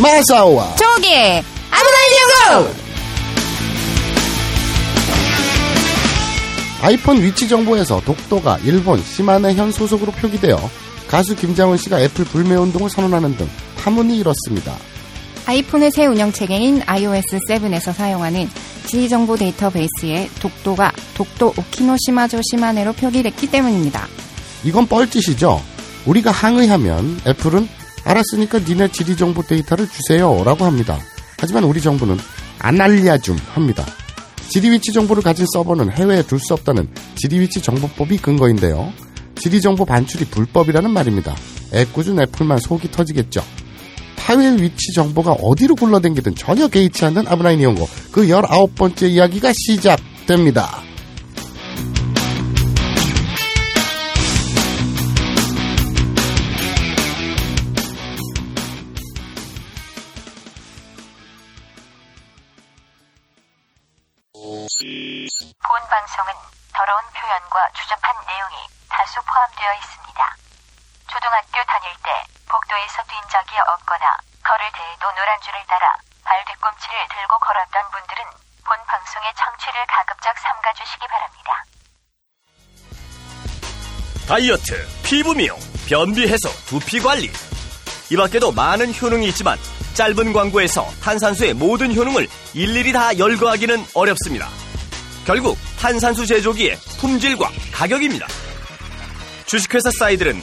마사오와 저기 아브라이디오 아이폰 위치 정보에서 독도가 일본 시마네 현 소속으로 표기되어 가수 김장훈 씨가 애플 불매 운동을 선언하는 등 파문이 일었습니다. 아이폰의 새 운영 체계인 iOS 7에서 사용하는 지리정보 데이터베이스에 독도가 독도 오키노시마조 시마네로 표기됐기 때문입니다. 이건 뻘짓이죠. 우리가 항의하면 애플은 알았으니까 니네 지리정보 데이터를 주세요 라고 합니다. 하지만 우리 정부는 안 알려줌 합니다. 지리위치 정보를 가진 서버는 해외에 둘 수 없다는 지리위치 정보법이 근거인데요. 지리정보 반출이 불법이라는 말입니다. 애꿎은 애플만 속이 터지겠죠. 타일 위치 정보가 어디로 굴러댕기든 전혀 개의치 않는 아브라인 이용고 그 19번째 이야기가 시작됩니다. 본 방송은 더러운 표현과 추접한 내용이 다수 포함되어 있습니다. 초등학교 다닐 때 복도에서 뛴 적이 없거나 걸을 때에도 노란 줄을 따라 발 뒤꿈치를 들고 걸었던 분들은 본 방송의 청취를 가급적 삼가주시기 바랍니다. 다이어트, 피부 미용, 변비 해소, 두피 관리. 이 밖에도 많은 효능이 있지만 짧은 광고에서 탄산수의 모든 효능을 일일이 다 열거하기는 어렵습니다. 결국 탄산수 제조기의 품질과 가격입니다. 주식회사 사이들은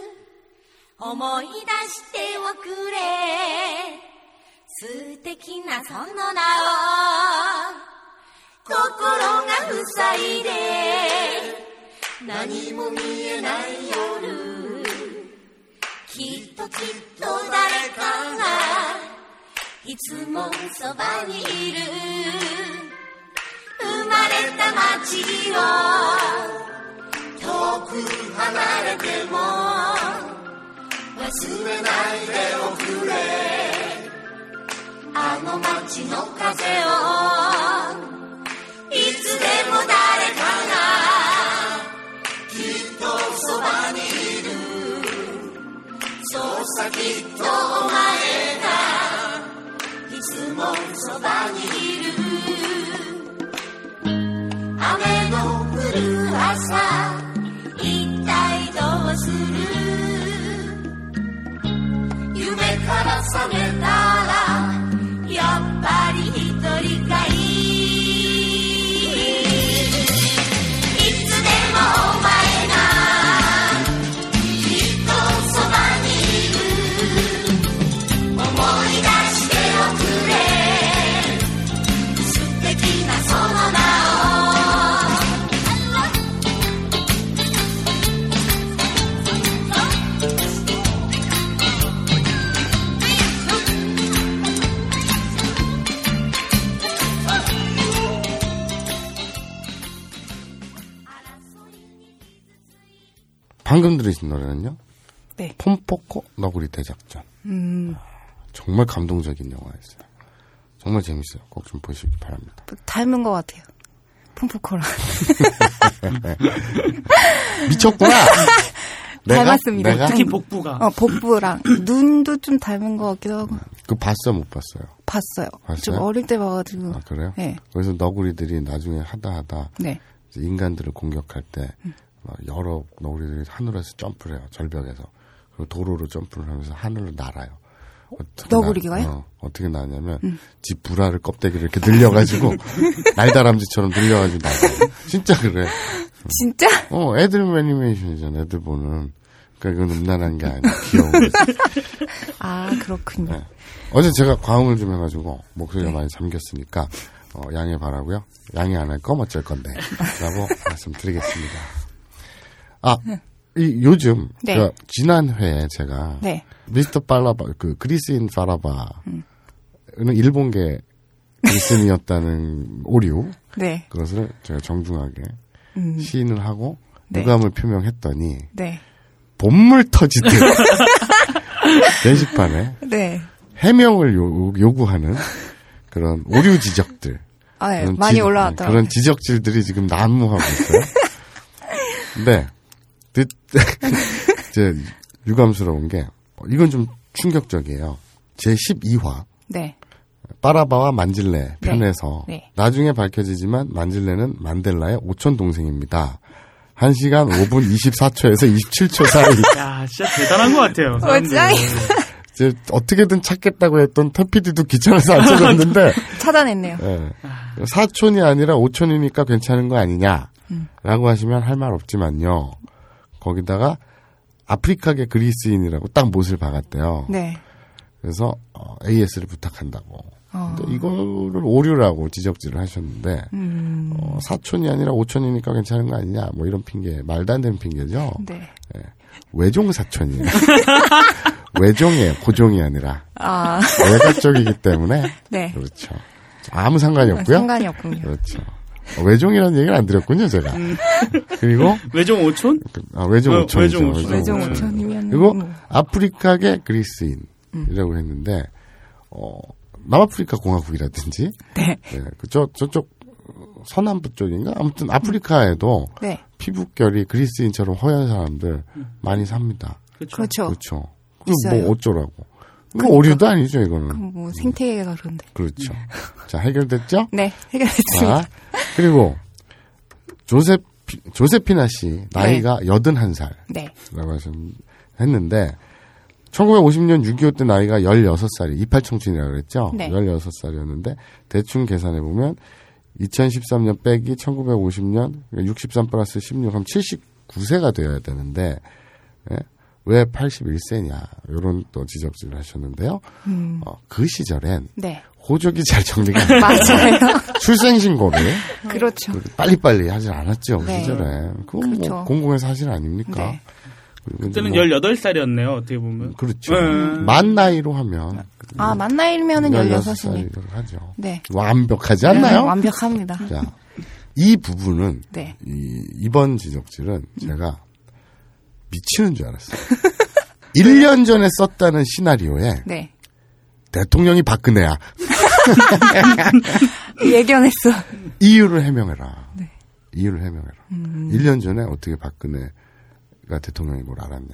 思い出しておくれ。素敵なその名を。心が塞いで。何も見えない夜。きっときっと誰かが。いつもそばにいる。生まれた街を。遠く離れても。忘れないでおくれあの街の風をいつでも誰かがきっとそばにいる。そうさきっとお前がいつもそばにいる。雨の降る朝。para saber nada. 방금 들으신 노래는요. 네. 폼포코 너구리 대작전. 음, 정말 감동적인 영화였어요. 정말 재밌어요. 꼭 좀 보시기 바랍니다. 닮은 것 같아요. 폼포코랑. 미쳤구나. 내가? 닮았습니다. 내가 특히 복부가 어, 복부랑 눈도 좀 닮은 것 같기도 하고 그 봤어 못 봤어요. 봤어요. 봤어요? 좀 어릴 때 봐가지고. 아 그래요? 네. 그래서 너구리들이 나중에 하다 하다 네. 인간들을 공격할 때 막 여러 너구리들이 하늘에서 점프를 해요. 절벽에서. 그리고 도로로 점프를 하면서 하늘로 날아요. 너구리가요? 나, 어, 어떻게 나냐면 집 불알을 껍데기를 이렇게 늘려가지고 날다람쥐처럼 늘려가지고 나가요. 진짜 그래. 진짜? 어, 애들 애니메이션이잖아. 애들 보는. 그러니까 이건 음란한 게 아니라 귀여운 거지. 아, 그렇군요. 네. 어제 제가 과음을 좀 해가지고 목소리가 많이 잠겼으니까 어, 양해 바라고요. 양해 안 할 거면 어쩔 건데 라고 말씀드리겠습니다. 아, 이, 요즘 네. 그 지난 회에 제가 네. 미스터 팔라바 그 그리스인 파라바는 일본계 그리스인이었다는 오류 네. 그것을 제가 정중하게 음. 시인을 하고 네. 유감을 표명했더니 네. 본물 터지듯 게시판에 네. 해명을 요, 요구하는 그런 오류 지적들 아, 예. 그런 많이 지- 올라왔더라고요. 그런 지적질들이 지금 난무하고 있어요. 네. 듣, 이제 유감스러운 게 이건 좀 충격적이에요. 제 12화 네. 빠라바와 만질레 편에서 네. 나중에 밝혀지지만 만질레는 만델라의 오촌 동생입니다. 1시간 5분 24초에서 27초 사이 야, 진짜 대단한 것 같아요. 짱이다. 이제 어떻게든 찾겠다고 했던 태피디도 귀찮아서 안 찾았는데 찾아냈네요. 예. 사촌이 아니라 오촌이니까 괜찮은 거 아니냐라고 하시면 할 말 없지만요. 거기다가 아프리카계 그리스인이라고 딱 못을 박았대요. 네. 그래서 어, AS를 부탁한다고. 어. 근데 이거를 오류라고 지적질을 하셨는데 음. 어, 사촌이 아니라 오촌이니까 괜찮은 거 아니냐 뭐 이런 핑계 말도 안 되는 핑계죠. 네. 외종 사촌이에요. 외종이에요. 고종이 아니라 아, 외가 쪽이기 때문에 네. 그렇죠. 아무 상관이 없고요. 상관이 없군요. 그렇죠. 어, 외종이라는 얘기를 안 드렸군요, 제가. 그리고 외종 오촌? 그, 아, 외종 어, 오촌이죠. 외종 오촌. 외종 네. 오천이면 그리고 아프리카계 그리스인이라고 했는데 어, 남아프리카 공화국이라든지 네. 예, 그저 저쪽 서남부 쪽인가 아무튼 아프리카에도 네. 피부결이 그리스인처럼 허연 사람들 많이 삽니다. 그렇죠. 그렇죠. 그렇죠. 그럼. 뭐 어쩌라고? 이거 오류도 아니죠, 이거는. 뭐 생태계가 그런데. 그렇죠. 자, 해결됐죠? 네. 해결했습니다. 자, 그리고 조세 조세피나 씨 나이가 81살이라고 네. 하셨 했는데 1950년 6.25 때 나이가 16살이 이팔청춘이라고 그랬죠? 네. 16살이었는데 대충 계산해 보면 2013년 빼기 1950년 63 플러스 16 하면 79세가 되어야 되는데 예? 왜 81세냐 이런 또 지적질을 하셨는데요. 어, 그 시절엔 네. 호적이 잘 정리가 안 돼요. 맞아요. 출생신고를 그렇죠. 빨리빨리 하질 않았죠, 그 네. 시절에. 그건 그렇죠. 뭐 공공의 사실 아닙니까? 네. 그때는 뭐 18살이었네요, 어떻게 보면. 그렇죠. 음. 만 나이로 하면 아, 만 나이면은 16이니. 16살을 하죠. 네. 완벽하지 않나요? 네, 완벽합니다. 자, 이 부분은 네. 이, 이번 지적질은 제가 미치는 줄 알았어요. 1년 전에 썼다는 시나리오에 네. 대통령이 박근혜야. 예견했어. 이유를 해명해라. 네. 이유를 해명해라. 음. 1년 전에 어떻게 박근혜가 대통령인 걸 알았냐.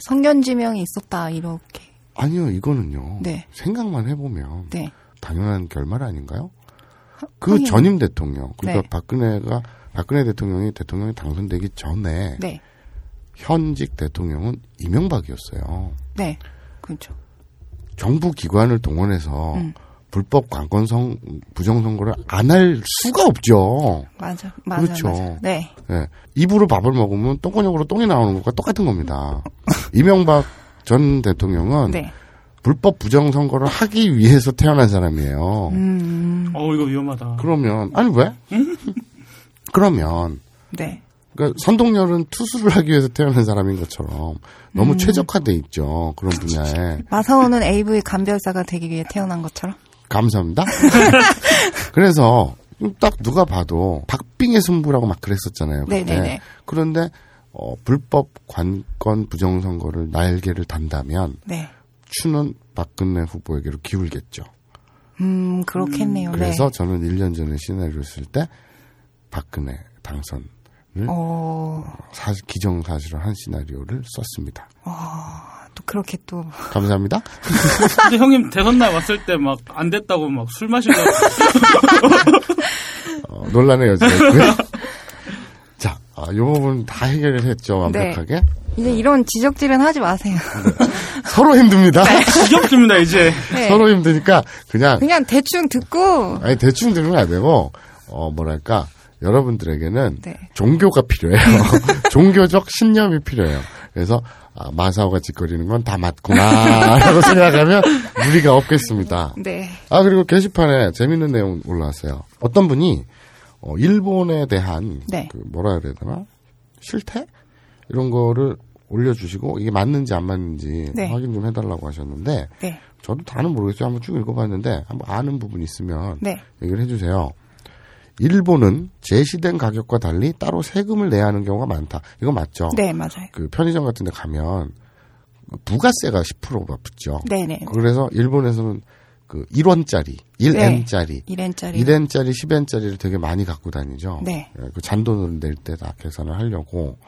성견지명이 있었다, 이렇게. 아니요, 이거는요. 네. 생각만 해보면 네. 당연한 결말 아닌가요? 그 하긴. 전임 대통령, 그러니까 네. 박근혜가 박근혜 대통령이 대통령이 당선되기 전에 네. 현직 대통령은 이명박이었어요. 네. 그렇죠. 정부 기관을 동원해서 음. 불법 관건성 부정 선거를 안 할 수가 없죠. 맞아. 맞아. 그렇죠. 맞아. 네. 예. 입으로 밥을 먹으면 똥구녕으로 똥이 나오는 것과 똑같은 겁니다. 이명박 전 대통령은 네. 불법 부정 선거를 하기 위해서 태어난 사람이에요. 음. 어, 이거 위험하다. 그러면 아니 왜? 그러면 네. 그러니까 선동열은 투수를 하기 위해서 태어난 사람인 것처럼 너무 최적화돼 있죠 그런 분야에 마사오는 AV 감별사가 되기 위해 태어난 것처럼. 감사합니다. 그래서 딱 누가 봐도 박빙의 승부라고 막 그랬었잖아요. 그때. 네네네. 그런데 어, 불법 관건 부정선거를 날개를 단다면 네. 추는 박근혜 후보에게로 기울겠죠. 음, 그렇겠네요. 그래서 네. 저는 1년 전에 시나리오를 쓸때 박근혜 당선을 어, 사실 기정사실로 한 시나리오를 썼습니다. 또 그렇게 또. 감사합니다. 근데 형님 대선 날 왔을 때 막 안 됐다고 막 술 마시려고. 어, 논란의 여지가 있고요. 자, 아, 요 부분 다 해결을 했죠, 완벽하게. 이제 이런 지적질은 하지 마세요. 서로 힘듭니다. 지겹습니다, 이제. 네. 서로 힘드니까 그냥 그냥 대충 듣고. 아니 대충 들으면 안 되고 어 뭐랄까 여러분들에게는 네. 종교가 필요해요. 종교적 신념이 필요해요. 그래서 아, 마사오가 짓거리는 건 다 맞구나라고 생각하면 무리가 없겠습니다. 네. 아 그리고 게시판에 재밌는 내용 올라왔어요. 어떤 분이 어, 일본에 대한 네. 그 뭐라 그래야 되나 실태 이런 거를 올려주시고 이게 맞는지 안 맞는지 네. 확인 좀 해달라고 하셨는데 네. 저도 다는 모르겠어요. 한번 쭉 읽어봤는데 한번 아는 부분 있으면 네. 얘기를 해주세요. 일본은 제시된 가격과 달리 따로 세금을 내야 하는 경우가 많다. 이거 맞죠? 네, 맞아요. 그 편의점 같은 데 가면 부가세가 10%가 붙죠. 네 네. 그래서 일본에서는 그 1원짜리, 1엔짜리, 이렌짜리. 1엔짜리, 10엔짜리를 되게 많이 갖고 다니죠. 네. 예, 그 잔돈을 낼 때 다 계산을 하려고.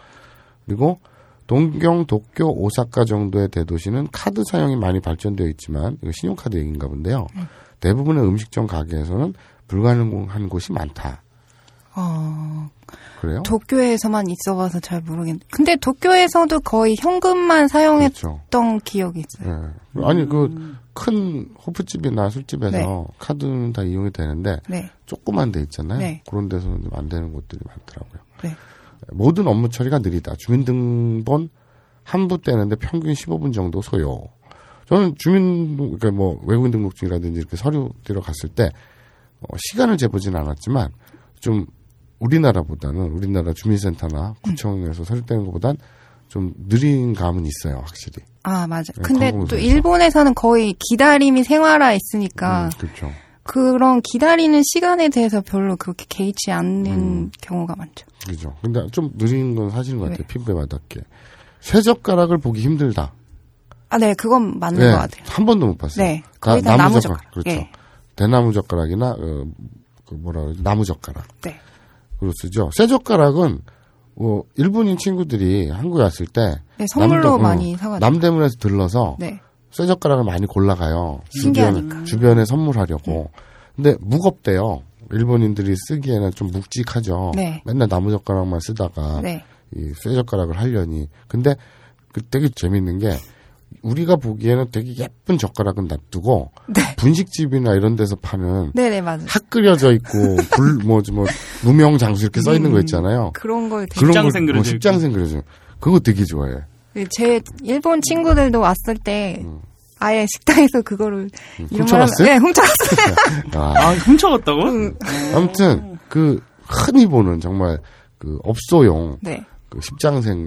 그리고 동경, 도쿄, 오사카 정도의 대도시는 카드 사용이 많이 발전되어 있지만 이거 신용카드 얘기인가 본데요. 음. 대부분의 음식점 가게에서는 불가능한 곳이 많다. 어, 그래요? 도쿄에서만 있어봐서 잘 모르겠는데. 근데 도쿄에서도 거의 현금만 사용했던 그렇죠. 기억이 있어요. 예. 아니 그큰 호프집이나 술집에서 네. 카드는 다 이용이 되는데 네. 조그만 데 있잖아요. 네. 그런 데서는 좀 안 되는 곳들이 많더라고요. 네. 모든 업무 처리가 느리다. 주민등본 한부 떼는데 평균 15분 정도 소요. 저는 주민 그러니까 뭐 외국인 등록증이라든지 이렇게 서류 떼러 갔을 때 어, 시간을 재보진 않았지만 좀 우리나라보다는 우리나라 주민센터나 구청에서 서류 떼는 것보단 좀 느린 감은 있어요, 확실히. 아, 맞아요. 네, 근데 또. 일본에서는 거의 기다림이 생활화 있으니까 음, 그렇죠. 그런 기다리는 시간에 대해서 별로 그렇게 개의치 않는 음. 경우가 많죠. 그죠. 근데 좀 느린 건 사실인 것 같아요. 네. 피부에 와닿게. 쇠젓가락을 보기 힘들다. 아, 네, 그건 맞는 네, 것 같아요. 한 번도 못 봤어요. 네, 거의 다 나무 젓가락. 그렇죠. 예. 대나무 젓가락이나 어, 그 뭐라 그러지 나무 젓가락. 네. 그로 쓰죠. 쇠 젓가락은 뭐 일본인 친구들이 한국에 왔을 때 네, 선물로 남대- 많이 어, 사가지고. 남대문에서 들러서 네. 쇠 젓가락을 많이 골라가요. 신기하니까. 주변에, 주변에 선물하려고. 근데 무겁대요. 일본인들이 쓰기에는 좀 묵직하죠. 네. 맨날 나무 젓가락만 쓰다가 네. 이 쇠 젓가락을 하려니. 근데 그 되게 재밌는 게 우리가 보기에는 되게 예쁜 젓가락은 놔두고 분식집이나 이런 데서 파는 네, 네, 맞아요. 학 끓여져 있고 불 뭐지 뭐 무명 장수 이렇게 써 있는 거 있잖아요. 그런 걸 되게 그런 그려져 뭐 식장생 그려져. 그거 되게 좋아해. 제 일본 친구들도 왔을 때 아예 식당에서 그거를 하면- 훔쳐갔어요? 네, 훔쳐갔어요. 아, 아, 훔쳐갔다고? 아무튼 그 흔히 보는 정말 그 업소용 네. 그 십장생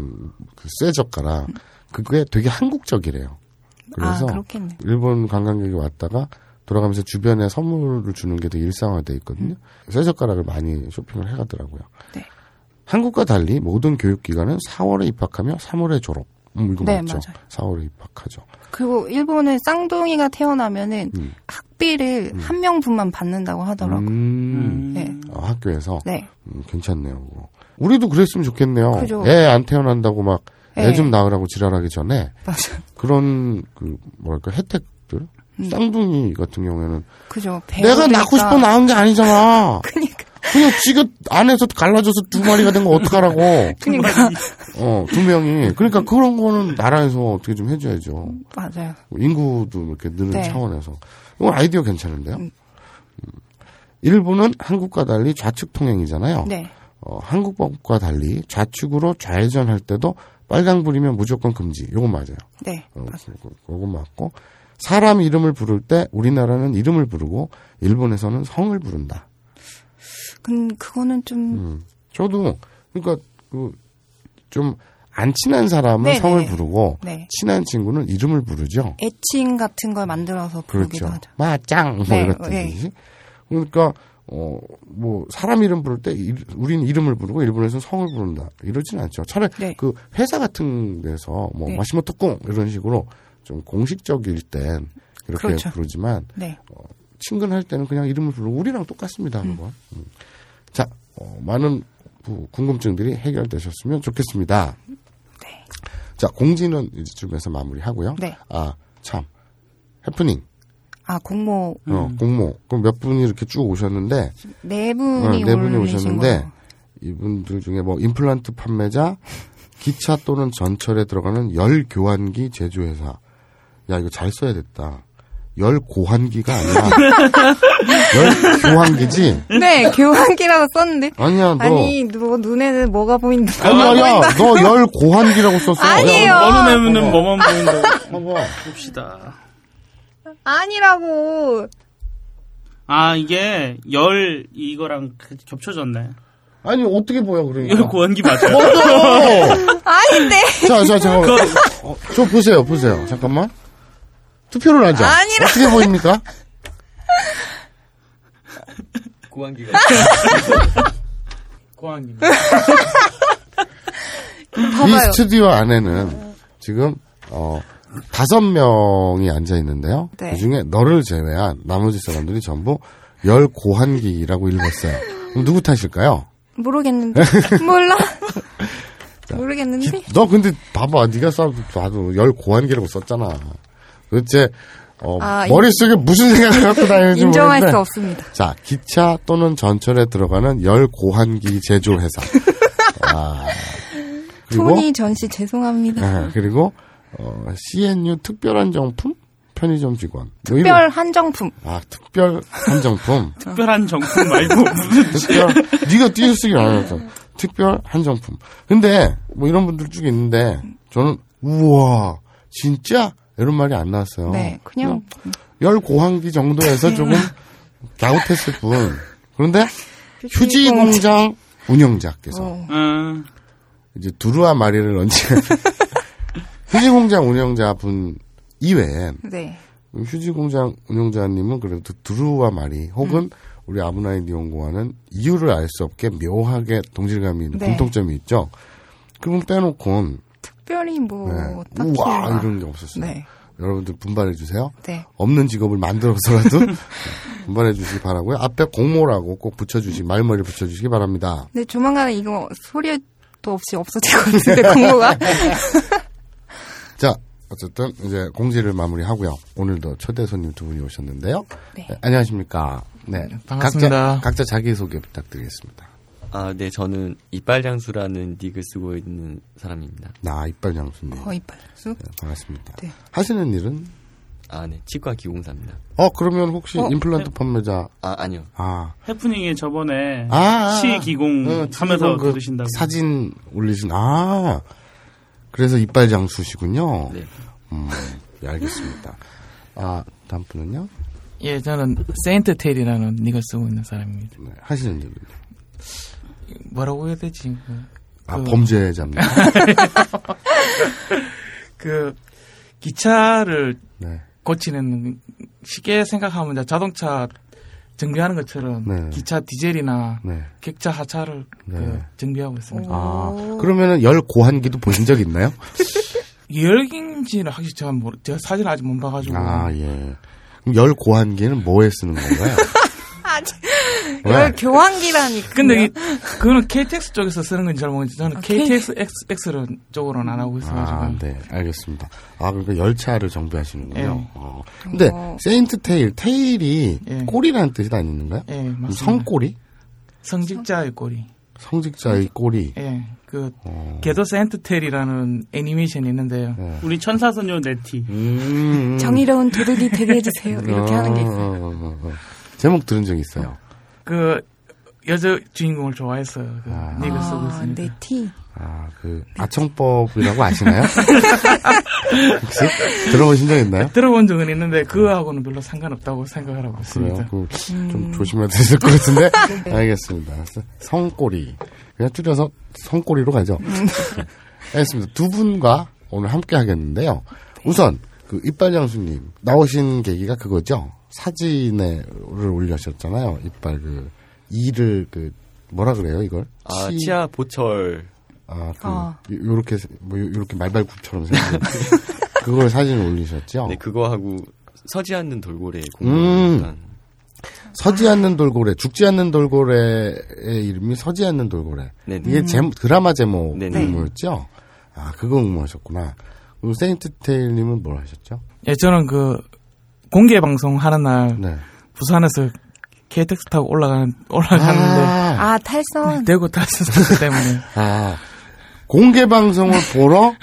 그 쇠 젓가락 그게 되게 한국적이래요. 그래서 아, 그렇겠네. 일본 관광객이 왔다가 돌아가면서 주변에 선물을 주는 게 되게 일상화돼 있거든요. 쇠젓가락을 많이 쇼핑을 해가더라고요. 네. 한국과 달리 모든 교육기관은 4월에 입학하며 3월에 졸업. 음, 이거 네, 맞죠? 맞아요. 4월에 입학하죠. 그리고 일본은 쌍둥이가 태어나면은 음. 학비를 한 명분만 받는다고 하더라고요. 음, 네. 어, 학교에서 네. 음, 괜찮네요. 그거. 우리도 그랬으면 좋겠네요. 그죠. 애 안 태어난다고 막 애 네. 좀 낳으라고 지랄하기 전에 맞아요. 그런 그 뭐랄까 혜택들 음. 쌍둥이 같은 경우에는 그죠. 내가 배우니까. 낳고 싶어 낳은 게 아니잖아. 그니까. 그냥 지가 안에서 갈라져서 두 마리가 된 거 어떡하라고. 그니까. 어, 두 명이. 그러니까 그런 거는 나라에서 어떻게 좀 해줘야죠. 맞아요. 인구도 이렇게 느는 네. 차원에서. 이건 아이디어 괜찮은데요? 음. 일본은 한국과 달리 좌측 통행이잖아요. 네. 어, 한국법과 달리 좌측으로 좌회전할 때도 빨강불이면 무조건 금지. 요건 맞아요. 네. 어, 그- 그건 맞고. 사람 이름을 부를 때 우리나라는 이름을 부르고 일본에서는 성을 부른다. 근 그거는 좀 음. 저도 그러니까 그 좀 안 친한 사람은 네네. 성을 부르고 네. 친한 친구는 이름을 부르죠. 애칭 같은 걸 만들어서 부르기도 그렇죠. 하죠. 마짱 뭐 네, 이랬던 네. 듯이. 그러니까 어 뭐 사람 이름 부를 때 이- 우리는 이름을 부르고 일본에서는 성을 부른다. 이러진 않죠. 차라리 네. 그 회사 같은 데서 뭐 네. 마시모토꿍 이런 식으로 좀 공식적일 땐 그렇게 그렇죠. 부르지만 네. 친근할 때는 그냥 이름을 부르고 우리랑 똑같습니다. 한번. 음. 자, 어, 많은 부- 궁금증들이 해결되셨으면 좋겠습니다. 자, 공지는 이쯤에서 마무리하고요. 네. 아, 참. 해프닝, 아, 공모 어, 공모. 그럼 몇 분이 이렇게 쭉 오셨는데, 네 어, 분이 네 분이 오셨는데, 거예요. 이분들 중에 뭐, 임플란트 판매자, 기차 또는 전철에 들어가는 열 교환기 제조회사. 야, 이거 잘 써야 됐다. 열 고환기가 아니라 열 교환기지. 네, 교환기라고 썼는데. 아니야 너. 아니, 너 눈에는 뭐가 보인다. 아니야 야, 너열 고환기라고 썼어. 아니에요. 야, 어느 내면은 봐봐. 뭐만 보인다고 봐봐. 봅시다. 아니라고. 아 이게 열 이거랑 그- 겹쳐졌네. 아니 어떻게 보여 그러니까. 열 고환기 맞아요. 맞아. 아닌데. 자, 자, 자, 어, 저 보세요, 보세요. 잠깐만. 투표를 하자. 아니라. 어떻게 보입니까? 고환기가 고환기. 이. 스튜디오 안에는 지금 어 다섯 명이 앉아 있는데요. 네. 그 중에 너를 제외한 나머지 사람들이 전부 열 고환기라고 읽었어요. 그럼 누구 탓일까요? 모르겠는데. 몰라. 모르겠는데. 너 근데 봐봐, 네가 써도 봐도 열 고환기라고 썼잖아. 도대체 어, 아, 머릿속에 무슨 생각을 갖고 다니는지 인정할 모르겠는데. 수 없습니다. 자, 기차 또는 전철에 들어가는 열 고환기 제조 회사. 아, 그리고 토니 전씨 죄송합니다. 예, 그리고 어, CNU 특별한 정품 편의점 직원. 뭐 특별 한정품. 아 특별 한정품. 특별 한 정품 말고 특별 네가 띄어쓰기 안 했어. 특별 한정품. 근데 뭐 이런 분들 쭉 있는데 저는 우와 진짜 이런 말이 안 나왔어요. 네, 그냥 열 고환기 정도에서 조금 갸웃했을 뿐. 그런데 휴지 공장 운영자께서 어, 음, 이제 두루와 마리를 얹은 휴지 공장 운영자 분 이외에 네. 휴지 공장 운영자님은 그래도 두루와 마리 혹은 음. 우리 아브나이디 연구와는 이유를 알 수 없게 묘하게 동질감이 있는 네. 공통점이 있죠. 그분 빼놓고는 특별히 뭐 네. 딱히 우와 막- 이런 게 없었어요. 네. 여러분들 분발해 주세요. 네. 없는 직업을 만들어서라도 분발해 주시기 바라고요. 앞에 공모라고 꼭 붙여주시 말머리 붙여주시기 바랍니다. 근데 조만간에 이거 소리도 없이 없어질 것 같은데 공모가. 자, 어쨌든 이제 공지를 마무리하고요. 오늘도 초대 손님 두 분이 오셨는데요. 네. 네, 안녕하십니까. 네, 반갑습니다. 각자, 각자 자기 소개 부탁드리겠습니다. 아, 네, 저는 이빨장수라는 닉을 쓰고 있는 사람입니다. 나 이빨 장수님. 거의 발수. 네, 반갑습니다. 네. 하시는 일은? 아, 네, 치과 기공사입니다. 어, 그러면 혹시 어, 임플란트 판매자, 아, 아니요. 아. 해프닝에 저번에 아, 아, 시기공 어, 하면서 그 들으신다고. 사진 올리신, 아. 그래서 이빨 장수시군요. 네. 음, 예, 알겠습니다. 아, 다음 분은요? 예, 저는 세인트 테일이라는 닉을 쓰고 있는 사람입니다. 네, 하시는 일은요? 뭐라고 해야 되지? 그, 아, 그- 범죄자입니다. 그 기차를 네. 고치는 쉽게 생각하면 자동차 정비하는 것처럼 네. 기차 디젤이나 네. 객차 하차를 그 네. 정비하고 있습니다. 아, 그러면은 열 고한기도 보신 적 있나요? 열긴지는 확실히 제가 모르, 제가 사진 아직 못 봐가지고. 아, 예. 그럼 열 고한기는 뭐에 쓰는 건가요? 아직 왜? 열 교환기라니까. 근데 이, 그거는 KTX 쪽에서 쓰는 건지 잘 모르겠는데 저는 아, KTX X, X를 쪽으로는 안 하고 있어가지고. 아, 네, 알겠습니다. 아, 그러니까 열차를 정비하시는군요. 예. 어. 근데 어. 세인트 테일, 테일이 예. 꼬리라는 뜻이 아니는가요? 예, 맞습니다. 성꼬리? 성직자의 꼬리. 성직자의 꼬리. 예, 그 어. 게도 센트텔이라는 애니메이션이 있는데요. 네. 우리 천사소녀 네티. 음. 정의로운 도둑이 되게 해주세요. 이렇게 하는 게 있어요. 어, 어, 어, 어. 제목 들은 적 있어요. 그 여자 주인공을 좋아했어요. 그 아. 닉을 쓰고 아, 있으니까. 네 티. 아, 그, 아청법이라고 아시나요? 혹시? 들어보신 적 있나요? 들어본 적은 있는데 그거하고는 별로 상관없다고 생각을 하고? 있습니다. 그, 좀 조심해야 되실 것 같은데? 알겠습니다. 성꼬리. 그냥 줄여서 성꼬리로 가죠. 알겠습니다. 두 분과 오늘 함께 하겠는데요. 우선, 그 이빨 장수님, 나오신 계기가 그거죠? 사진을 올려셨잖아요. 이빨 그, 이를 그, 뭐라 그래요, 이걸? 아, 치- 치아 보철. 아, 그, 아. 요- 요렇게, 뭐, 요- 요렇게 말발굽처럼 생긴. 그걸 사진을 올리셨죠? 네, 그거 하고 서지 않는 돌고래 음. 공부한 서지 않는 돌고래, 죽지 않는 돌고래의 이름이 서지 않는 돌고래. 네네. 이게 제목, 드라마 제목 네네. 응모였죠? 아, 그거 응모하셨구나. 그리고 세인트 테일님은 뭘 하셨죠? 예, 저는 그 공개 방송 하는 날 네. 부산에서 KTX 타고 올라가는 올라가는데 아, 아, 탈선. 대구 탔었기 때문에 아, 공개 방송을 보러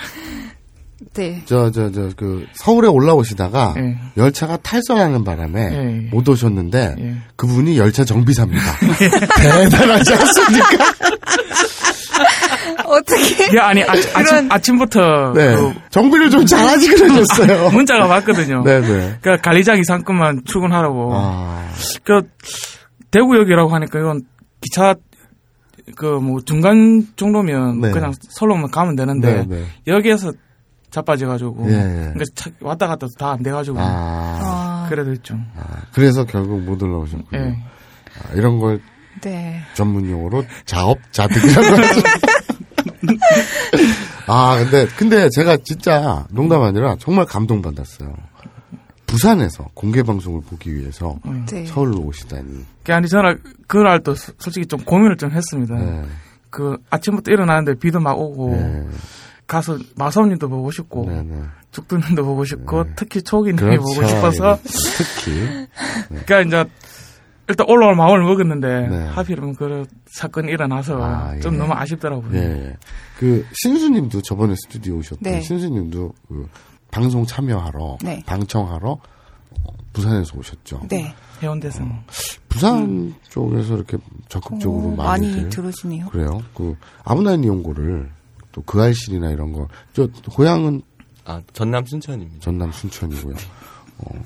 네. 저, 저, 저, 그, 서울에 올라오시다가 예. 열차가 탈선하는 바람에 예. 못 오셨는데 예. 그분이 열차 정비사입니다. 대단하지 않습니까? 어떻게? 야, 아니, 아, 아침, 아침부터 네. 그 정비를 좀 잘하지 그러셨어요. 문자가 왔거든요. 네네. 그 관리장 이상급만 출근하라고. 아, 그 대구역이라고 하니까 이건 기차 그 뭐 중간 정도면 네. 그냥 서울로만 가면 되는데 네네. 여기에서 자빠져가지고 예, 예. 그러니까 차- 왔다 갔다 다 안 돼가지고 아, 아, 그래도 좀 아, 그래서 결국 못 올라오셨군요. 예. 아, 이런 걸 네. 전문 용어로 자업자득이라고 하죠. 아, 근데, 근데 제가 진짜 농담 아니라 정말 감동받았어요. 부산에서 공개 방송을 보기 위해서 네. 서울로 오시다니. 그 아니 저는 그날 또 소- 솔직히 좀 고민을 좀 했습니다. 네. 그 아침부터 일어나는데 비도 막 오고 네. 가서 마사오님도 보고 싶고 네, 네. 죽두님도 보고 싶고 네. 특히 초기님이 그렇죠. 보고 싶어서 특히. 그러니까 이제 일단 올라올 마음을 먹었는데 네. 하필이면 그 사건이 일어나서 아, 좀 예. 너무 아쉽더라고요. 예. 그, 신수님도 저번에 스튜디오 오셨던 네. 신수님도 그 방송 참여하러, 네. 방청하러 어, 부산에서 오셨죠. 네. 해운대에서 부산 쪽에서 이렇게 적극적으로 어, 많이 많이 들으시네요. 그래요. 그 아브나인 이용고를 또 그 알실이나 이런 거. 저 고향은 아, 전남 순천입니다. 전남 순천이고요. 어,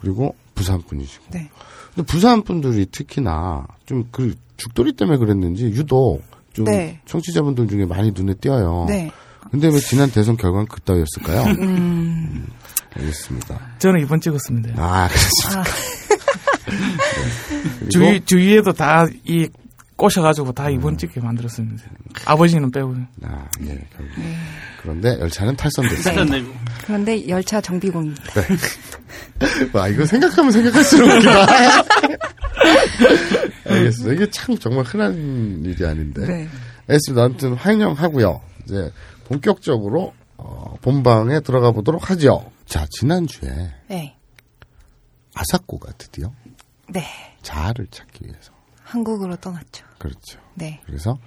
그리고 부산 분이시고. 네. 근데 부산 분들이 특히나 좀 그 죽돌이 때문에 그랬는지 유독 좀 네. 청취자분들 중에 많이 눈에 띄어요. 네. 근데 왜 지난 대선 결과는 그따위였을까요? 음, 알겠습니다. 저는 이번 찍었습니다. 아, 그렇습니까. 아, 그리고 주위 주위에도 다 이 꼬셔가지고 다 이번 찍게 만들었습니다. 아버지는 빼고 아, 예. 결국. 그런데 열차는 탈선됐어요. 네. 그런데 열차 정비공입니다. 와, 이거 생각하면 생각할수록 웃기다. 알겠습니다. 이게 참 정말 흔한 일이 아닌데. 네. 알겠습니다. 아무튼 환영하고요. 이제 본격적으로 어, 본방에 들어가 보도록 하죠. 자, 지난주에 네. 아사코가 드디어 네. 자아를 찾기 위해서. 한국으로 떠났죠. 그렇죠. 네. 그래서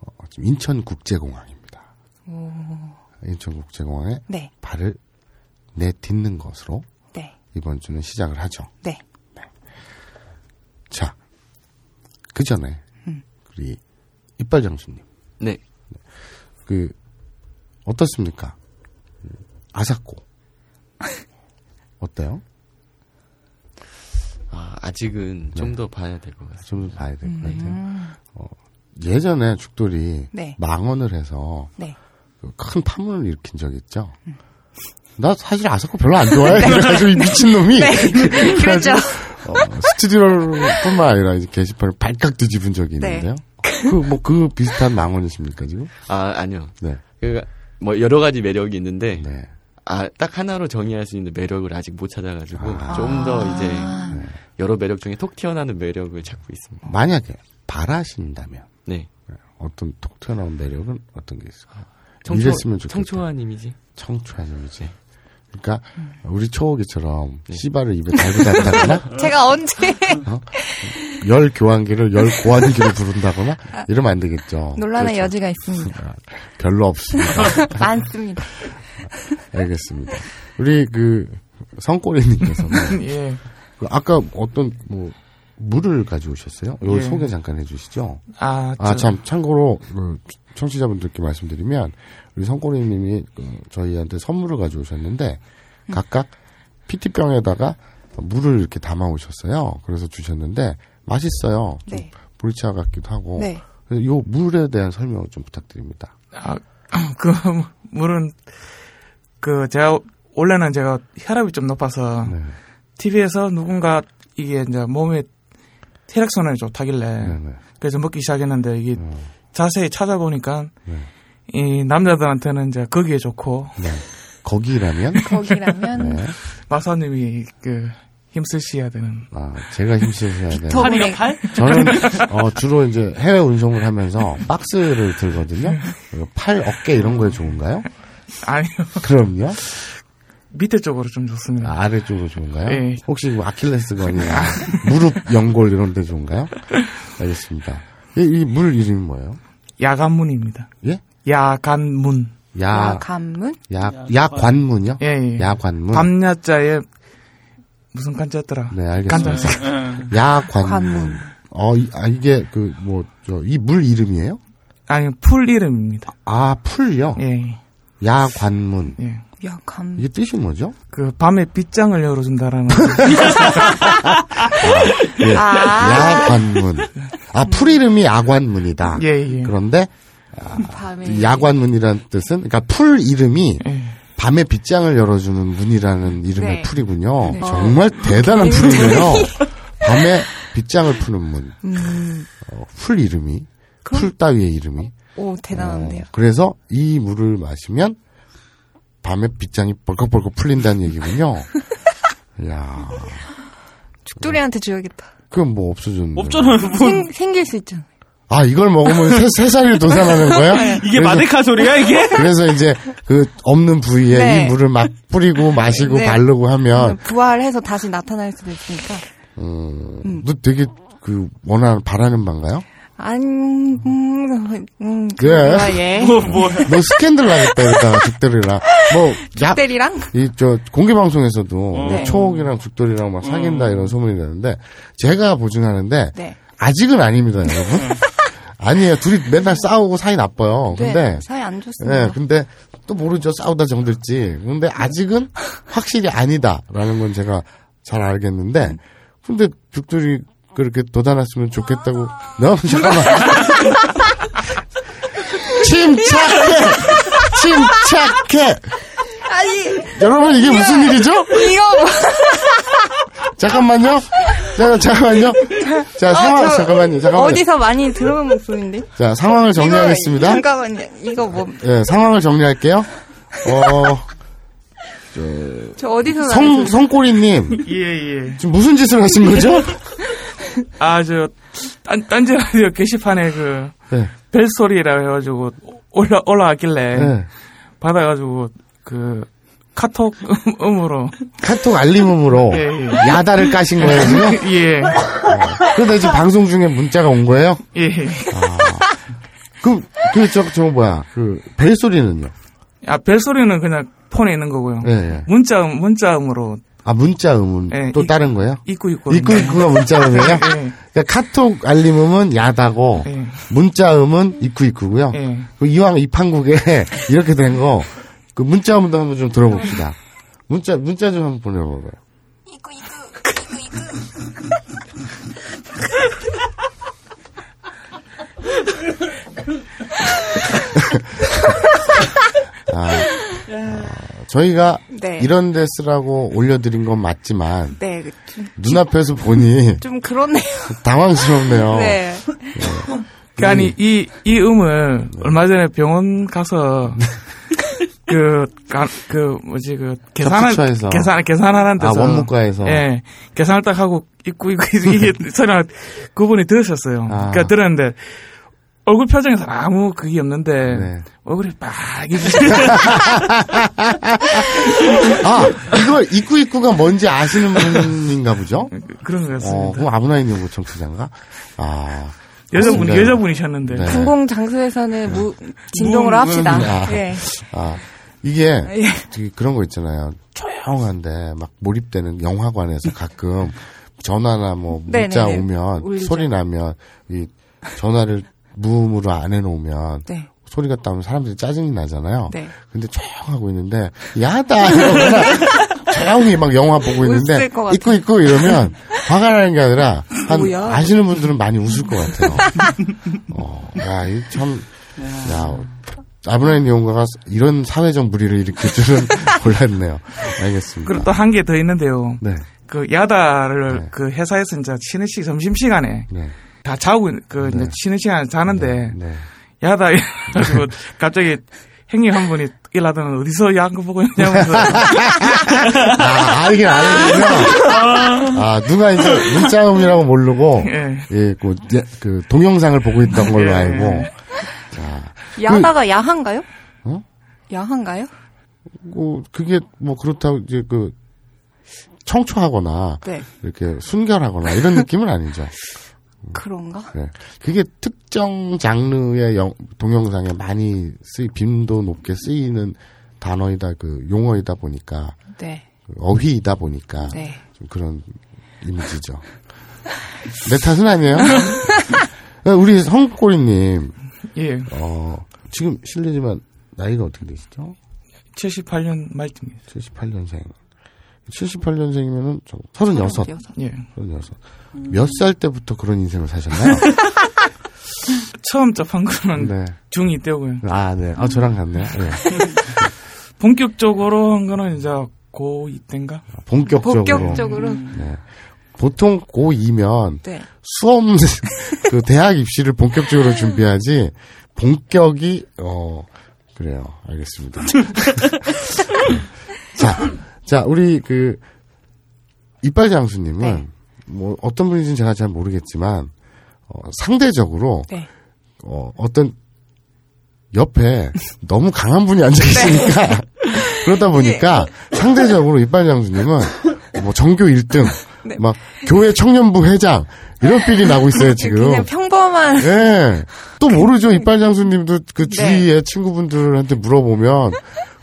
어, 지금 인천국제공항입니다. 인천국제공항에 네. 발을 내딛는 것으로 네. 이번 주는 시작을 하죠. 네. 자, 그 전에 음. 우리 이빨 장수님, 네. 그 어떻습니까? 음, 아사코 어때요? 아, 아직은 네. 좀더 봐야 될 것 같습니다. 좀 봐야 될 것 같아요. 음, 어, 예전에 죽돌이 네. 망언을 해서 네. 그큰 파문을 일으킨 적이 있죠. 나 사실 아사코 별로 안 좋아해. 그래가지고 이 미친놈이. 그렇죠. 어, 스튜디오뿐만 아니라 이제 게시판을 발칵 뒤집은 적이 네. 있는데요. 그, 뭐, 그 비슷한 망언이십니까, 지금? 아, 아니요. 네. 그, 뭐, 여러 가지 매력이 있는데, 네. 아, 딱 하나로 정의할 수 있는 매력을 아직 못 찾아가지고, 아. 좀더 이제, 아. 여러 매력 중에 톡 튀어나오는 매력을 찾고 있습니다. 만약에 바라신다면 네. 어떤 톡 튀어나온 매력은 어떤 게 있을까요? 청초, 이랬으면 좋겠다. 청초한 이미지? 청초한 이미지. 그러니까 우리 초호기처럼 네. 씨발을 입에 달고 다닌다거나 제가 언제 열 교환기를 열 고환기로 부른다거나 이러면 안 되겠죠. 논란의 그렇죠. 여지가 있습니다. 아, 별로 없습니다. 많습니다. 알겠습니다. 우리 그 성꼬리님께서는 예. 그 아까 어떤 뭐 물을 가져오셨어요? 요 예. 소개 잠깐 해주시죠. 아, 아, 저- 참, 참고로, 그 청취자분들께 말씀드리면, 우리 성꼬리님이 그 저희한테 선물을 가져오셨는데, 각각 PT병에다가 물을 이렇게 담아 오셨어요. 그래서 주셨는데, 맛있어요. 좀 네. 보리차 같기도 하고. 네. 그래서 요 물에 대한 설명을 좀 부탁드립니다. 아, 그 물은 그 제가 원래는 제가 혈압이 좀 높아서 네. TV에서 누군가 이게 이제 몸에 혈액 순환이 좋다길래 네 네. 그래서 먹기 시작했는데 이게 어, 자세히 찾아보니까 네. 이 남자들한테는 이제 거기에 좋고 네. 거기라면? 거기라면 네. 마사님이 그 힘쓰셔야 되는 아, 제가 힘쓰셔야 돼요. 더- 팔이요, 팔? 저는 어, 주로 이제 해외 운송을 하면서 박스를 들거든요. 팔, 어깨 이런 거에 좋은가요? 아니요 그럼요. 밑에 쪽으로 좀 좋습니다. 아, 아래쪽으로 좋은가요? 예. 혹시 뭐 아킬레스건이나 무릎 연골 이런 데 좋은가요? 알겠습니다. 이 물 이름이 뭐예요? 야간문입니다. 예? 야간문 야, 야간문? 야, 야관문이요? 예, 예. 야관문. 밤야자에 무슨 간자였더라? 네, 알겠습니다. 간자. 예. 야관문. 관문. 어, 이, 아, 이게 그, 뭐, 저, 이 물 이름이에요? 아니 풀 이름입니다. 아, 풀요? 예, 야관문. 예. 야간. 이게 뜻이 뭐죠? 그 밤에 빗장을 열어준다라는. 예. 아. 야관문. 아, 풀 이름이 야관문이다. 예, 예. 그런데 밤에. 야관문이라는 뜻은 그러니까 풀 이름이 예. 밤에 빗장을 열어주는 문이라는 이름의 네. 풀이군요. 네. 정말 대단한 풀이네요. 밤에 빗장을 푸는 문. 음. 어, 풀 이름이 그럼- 풀 따위의 이름이. 오, 대단한데요. 어, 그래서 이 물을 마시면 밤에 빗장이 벌컥벌컥 풀린다는 얘기군요. 야, 죽돌이한테 줘야겠다. 그건 뭐 없어졌는데. 없잖아요. 뭐, 생, 생길 수 있잖아. 아, 이걸 먹으면 새, 새살이 돋아나는 거예요? 이게 그래서- 마데카 소리야 이게? 그래서 이제 그 없는 부위에 네. 이 물을 막 뿌리고 마시고 네. 바르고 하면 부활해서 다시 나타날 수도 있으니까. 음, 너 되게 그 원하는 바라는 바인가요? 안, 음, 음, 예. 아, 예. 뭐 뭐. 너 스캔들 나겠다 이러다가 죽돌이랑 뭐야 때리랑? 이 저 공개 방송에서도 뭐 네. 초옥이랑 죽돌이랑 막 사귄다 이런 소문이 나는데 제가 보증하는데 네. 아직은 아닙니다 여러분 아니에요 둘이 맨날 싸우고 사이 나빠요 근데 네. 사이 안 좋습니다. 예, 근데 또 모르죠. 싸우다 정들지. 근데 아직은 확실히 아니다라는 건 제가 잘 알겠는데, 근데 죽돌이 그렇게 돋아났으면 좋겠다고. 너 잠깐만. 침착해. 침착해. 아니, 여러분 이게 무슨 일이죠? 이거 뭐. 잠깐만요. 잠깐 잠깐만요. 자 상황 어, 저 잠깐만요. 잠깐만요. 어디서 많이 들어본 목소리인데? 자 상황을 정리하겠습니다. 이거, 잠깐만요. 이거 뭐, 예, 상황을 정리할게요. 어, 저 어디서 성 성꼬리님 예, 예. 지금 무슨 짓을 하신 거죠? 아, 저, 딴, 딴지 라디오 게시판에 그, 네. 벨소리라 해가지고, 올라, 올라왔길래, 네. 받아가지고, 그, 카톡 음으로, 카톡 알림음으로 예, 예. 야다를 까신 거예요 지금? 예, 그러다 지금 방송 중에 문자가 온 거예요? 예. 그, 그, 저, 저, 뭐야, 그, 벨소리는요? 아, 벨소리는 그냥 폰에 있는 거고요. 예, 예. 문자, 문자음으로, 아, 문자 음은 예, 또 이- 다른 거예요? 있고 있고. 이끄, 이끄가 문자 음이에요? 예. 그러니까 카톡 알림 음은 야다고, 예. 문자 음은 이끄 이끄고요. 예. 그 이왕 이 판국에 이렇게 된 거, 그 문자 음도 한번 좀 들어봅시다. 문자, 문자 좀 한번 보내봐봐요. 아, 어, 저희가 네. 이런 데 쓰라고 올려드린 건 맞지만 네, 좀, 눈앞에서 보니 좀 그렇네요. 당황스럽네요. 네. 그 아니 이 이 음을 얼마 전에 병원 가서 그, 가, 그, 뭐지, 그, 계산을, 접수처에서. 계산, 계산하는 데서. 아, 원무과에서. 예. 계산을 딱 하고, 있고, 있고, 이게, 소리가, 그분이 들으셨어요. 아. 그러니까 들었는데, 얼굴 표정에서 아무 그게 없는데, 네. 얼굴이 빨개지 아, 이거 이꾸 이꾸가 뭔지 아시는 분인가 보죠? 그런 것 같습니다. 어, 그럼 아브나인 연구 청취자인가? 아. 여자분, 맞습니다. 여자분이셨는데. 네. 공공 장소에서는 무, 진동으로 무- 합시다. 아. 예. 아, 이게 예. 그런 거 있잖아요. 조용한데 막 몰입되는 영화관에서 가끔 전화나 뭐 문자 네네네. 오면 울리죠. 소리 나면 이 전화를 무음으로 안 해놓으면 네. 소리가 나면 사람들이 짜증이 나잖아요. 네. 근데 조용하고 있는데 야다 이러거나 조용히 막 영화 보고 있는데 웃을 것 같아. 있고 있고 이러면 화가 나는 게 아니라 한 뭐야? 아시는 분들은 많이 웃을 것 같아요. 어, 야, 이 참, 야, 아브라인 연구가 이런 사회적 무리를 일으킬 줄은 몰랐네요. 알겠습니다. 그리고 또 한 개 더 있는데요. 네, 그 야다를 네. 그 회사에서 이제 쉬는 시 점심 시간에 네, 다 자고 있- 그 네. 이제 쉬는 시간에 자는데 네. 야다 이래가지고 갑자기 형님 한 분이 일하더니 어디서 야한 거 보고 있냐면서 아, 알긴 아는군요. 아, 누가 이제 문자음이라고 모르고, 예. 예, 그, 예, 그 동영상을 보고 있던 걸로 예. 알고, 자, 야다가 야한가요? 어? 야한가요? 뭐, 그게 뭐 그렇다고 이제 그, 청초하거나, 네. 이렇게 순결하거나 이런 느낌은 아니죠. 그런가? 네. 그게 특정 장르의 영- 동영상에 많이 쓰이 빈도 높게 쓰이는 단어이다 그 용어이다 보니까 네. 그 어휘이다 보니까 네. 좀 그런 이미지죠. 내 탓은 아니에요. 우리 성꼬리님 예. 어, 지금 실례지만 나이가 어떻게 되시죠? 78년 말쯤입니다. 78년생. 78년생이면은 36. 예. 36. 몇살 때부터 그런 인생을 사셨나요? 처음 접한 거는 네. 중2 때고요. 아, 네. 아, 저랑 같네요. 네. 본격적으로 한 거는 이제 고2 때인가? 본격적으로. 본격적으로. 네. 보통 고2면 네. 수험, 그 대학 입시를 본격적으로 준비하지, 본격이, 어, 그래요. 알겠습니다. 자, 자, 우리 그, 이빨 장수님은, 네. 뭐, 어떤 분인지는 제가 잘 모르겠지만, 어, 상대적으로, 네. 어, 어떤, 옆에 너무 강한 분이 앉아 계시니까, 그러다 보니까, 상대적으로 이빨 장수님은, 뭐, 전교 1등, 막, 교회 청년부 회장, 이런 필이 나고 있어요, 지금. 네. 그냥 평범한 예. 또 모르죠. 이빨 장수님도 그 주위의 친구분들한테 물어보면,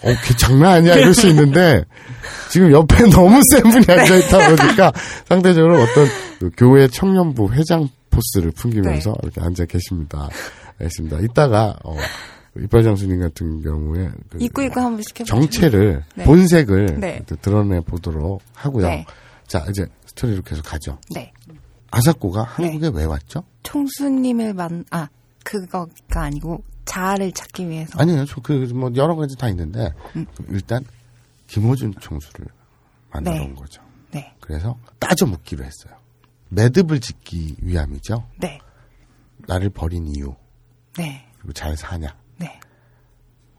어, 걔 장난 아니야. 이럴 수 있는데, 지금 옆에 너무 센 분이 앉아 있다 보니까, 상대적으로 어떤 그 교회 청년부 회장 포스를 풍기면서 이렇게 앉아 계십니다. 알겠습니다. 이따가, 어, 이빨 장수님 같은 경우에, 그 입고 입고 한번 시켜보죠. 정체를, 네. 본색을 네. 드러내 보도록 하고요. 네. 자, 이제 스토리로 계속 가죠. 네. 아사코가 한국에 왜 왔죠? 총수님을 만, 아, 그거가 아니고, 자아를 찾기 위해서. 아니요, 저 그, 뭐, 여러 가지 다 있는데, 음. 일단, 김호준 총수를 만나러 네. 온 거죠. 네. 그래서 따져 묻기로 했어요. 매듭을 짓기 위함이죠. 네. 나를 버린 이유, 네. 그리고 잘 사냐, 네.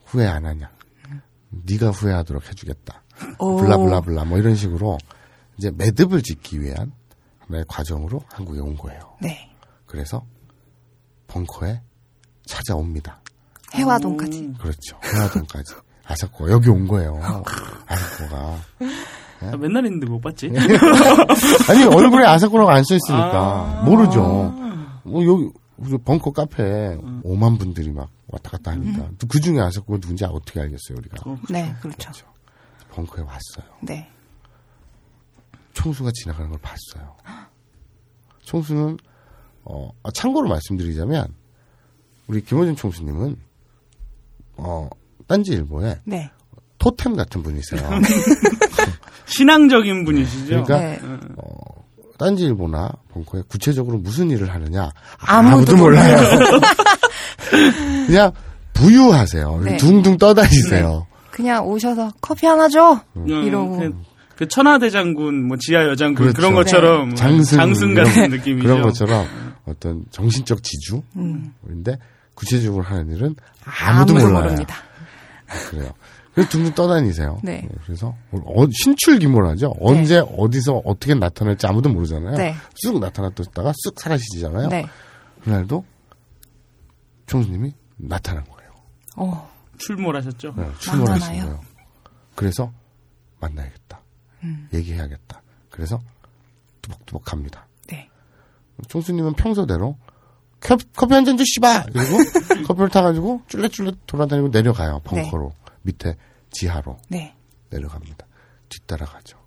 후회 안 하냐, 네가 후회하도록 해주겠다. 오. 블라블라블라, 뭐 이런 식으로, 이제 매듭을 짓기 위한 하나의 과정으로 한국에 온 거예요. 네. 그래서, 벙커에 찾아옵니다. 해화동까지. 그렇죠. 해화동까지. 아사코가 여기 온 거예요. 아사코가. 나 맨날 있는데 못 봤지? 아니 얼굴에 아사코라고 안 써 있으니까 아. 모르죠. 뭐 여기 벙커 카페 5만 분들이 막 왔다 갔다 합니다. 그 중에 아사코가 누군지 어떻게 알겠어요 우리가? 네, 그렇죠. 벙커에 왔어요. 네. 총수가 지나가는 걸 봤어요. 총수는 어 아, 참고로 말씀드리자면 우리 김호준 총수님은 어 딴지일보에 네. 토템 같은 분이세요. 신앙적인 분이시죠? 그러니까 네. 딴지일보나 벙커에 구체적으로 무슨 일을 하느냐 아무도 몰라요. 그냥 부유하세요. 네. 둥둥 떠다니세요. 그냥 오셔서 커피 하나 줘! 음, 이러고. 그, 그 천하대장군, 뭐 지하 여장군 그렇죠. 그런 것처럼 뭐 장승, 장승 같은 느낌이죠. 그런 것처럼 어떤 정신적 지주. 음. 인데 구체적으로 하는 일은 아무도, 아무도 몰라요. 모릅니다. 그래요. 그래서 둥둥 떠다니세요. 네. 그래서 어, 신출기몰하죠. 언제 어디서 어떻게 나타날지 아무도 모르잖아요. 네. 쑥 나타났다가 쑥 사라지잖아요. 네. 그날도 총수님이 나타난 거예요. 어, 출몰하셨죠? 네, 출몰하신? 거예요. 그래서 만나야겠다. 음. 얘기해야겠다. 그래서 뚜벅뚜벅 갑니다. 네. 총수님은 평소대로 커- 커피 한 잔 주시바! 그리고 커피를 타가지고 쫄래쫄래 돌아다니고 내려가요. 벙커로. 밑에 지하로 네. 내려갑니다. 뒤따라가죠.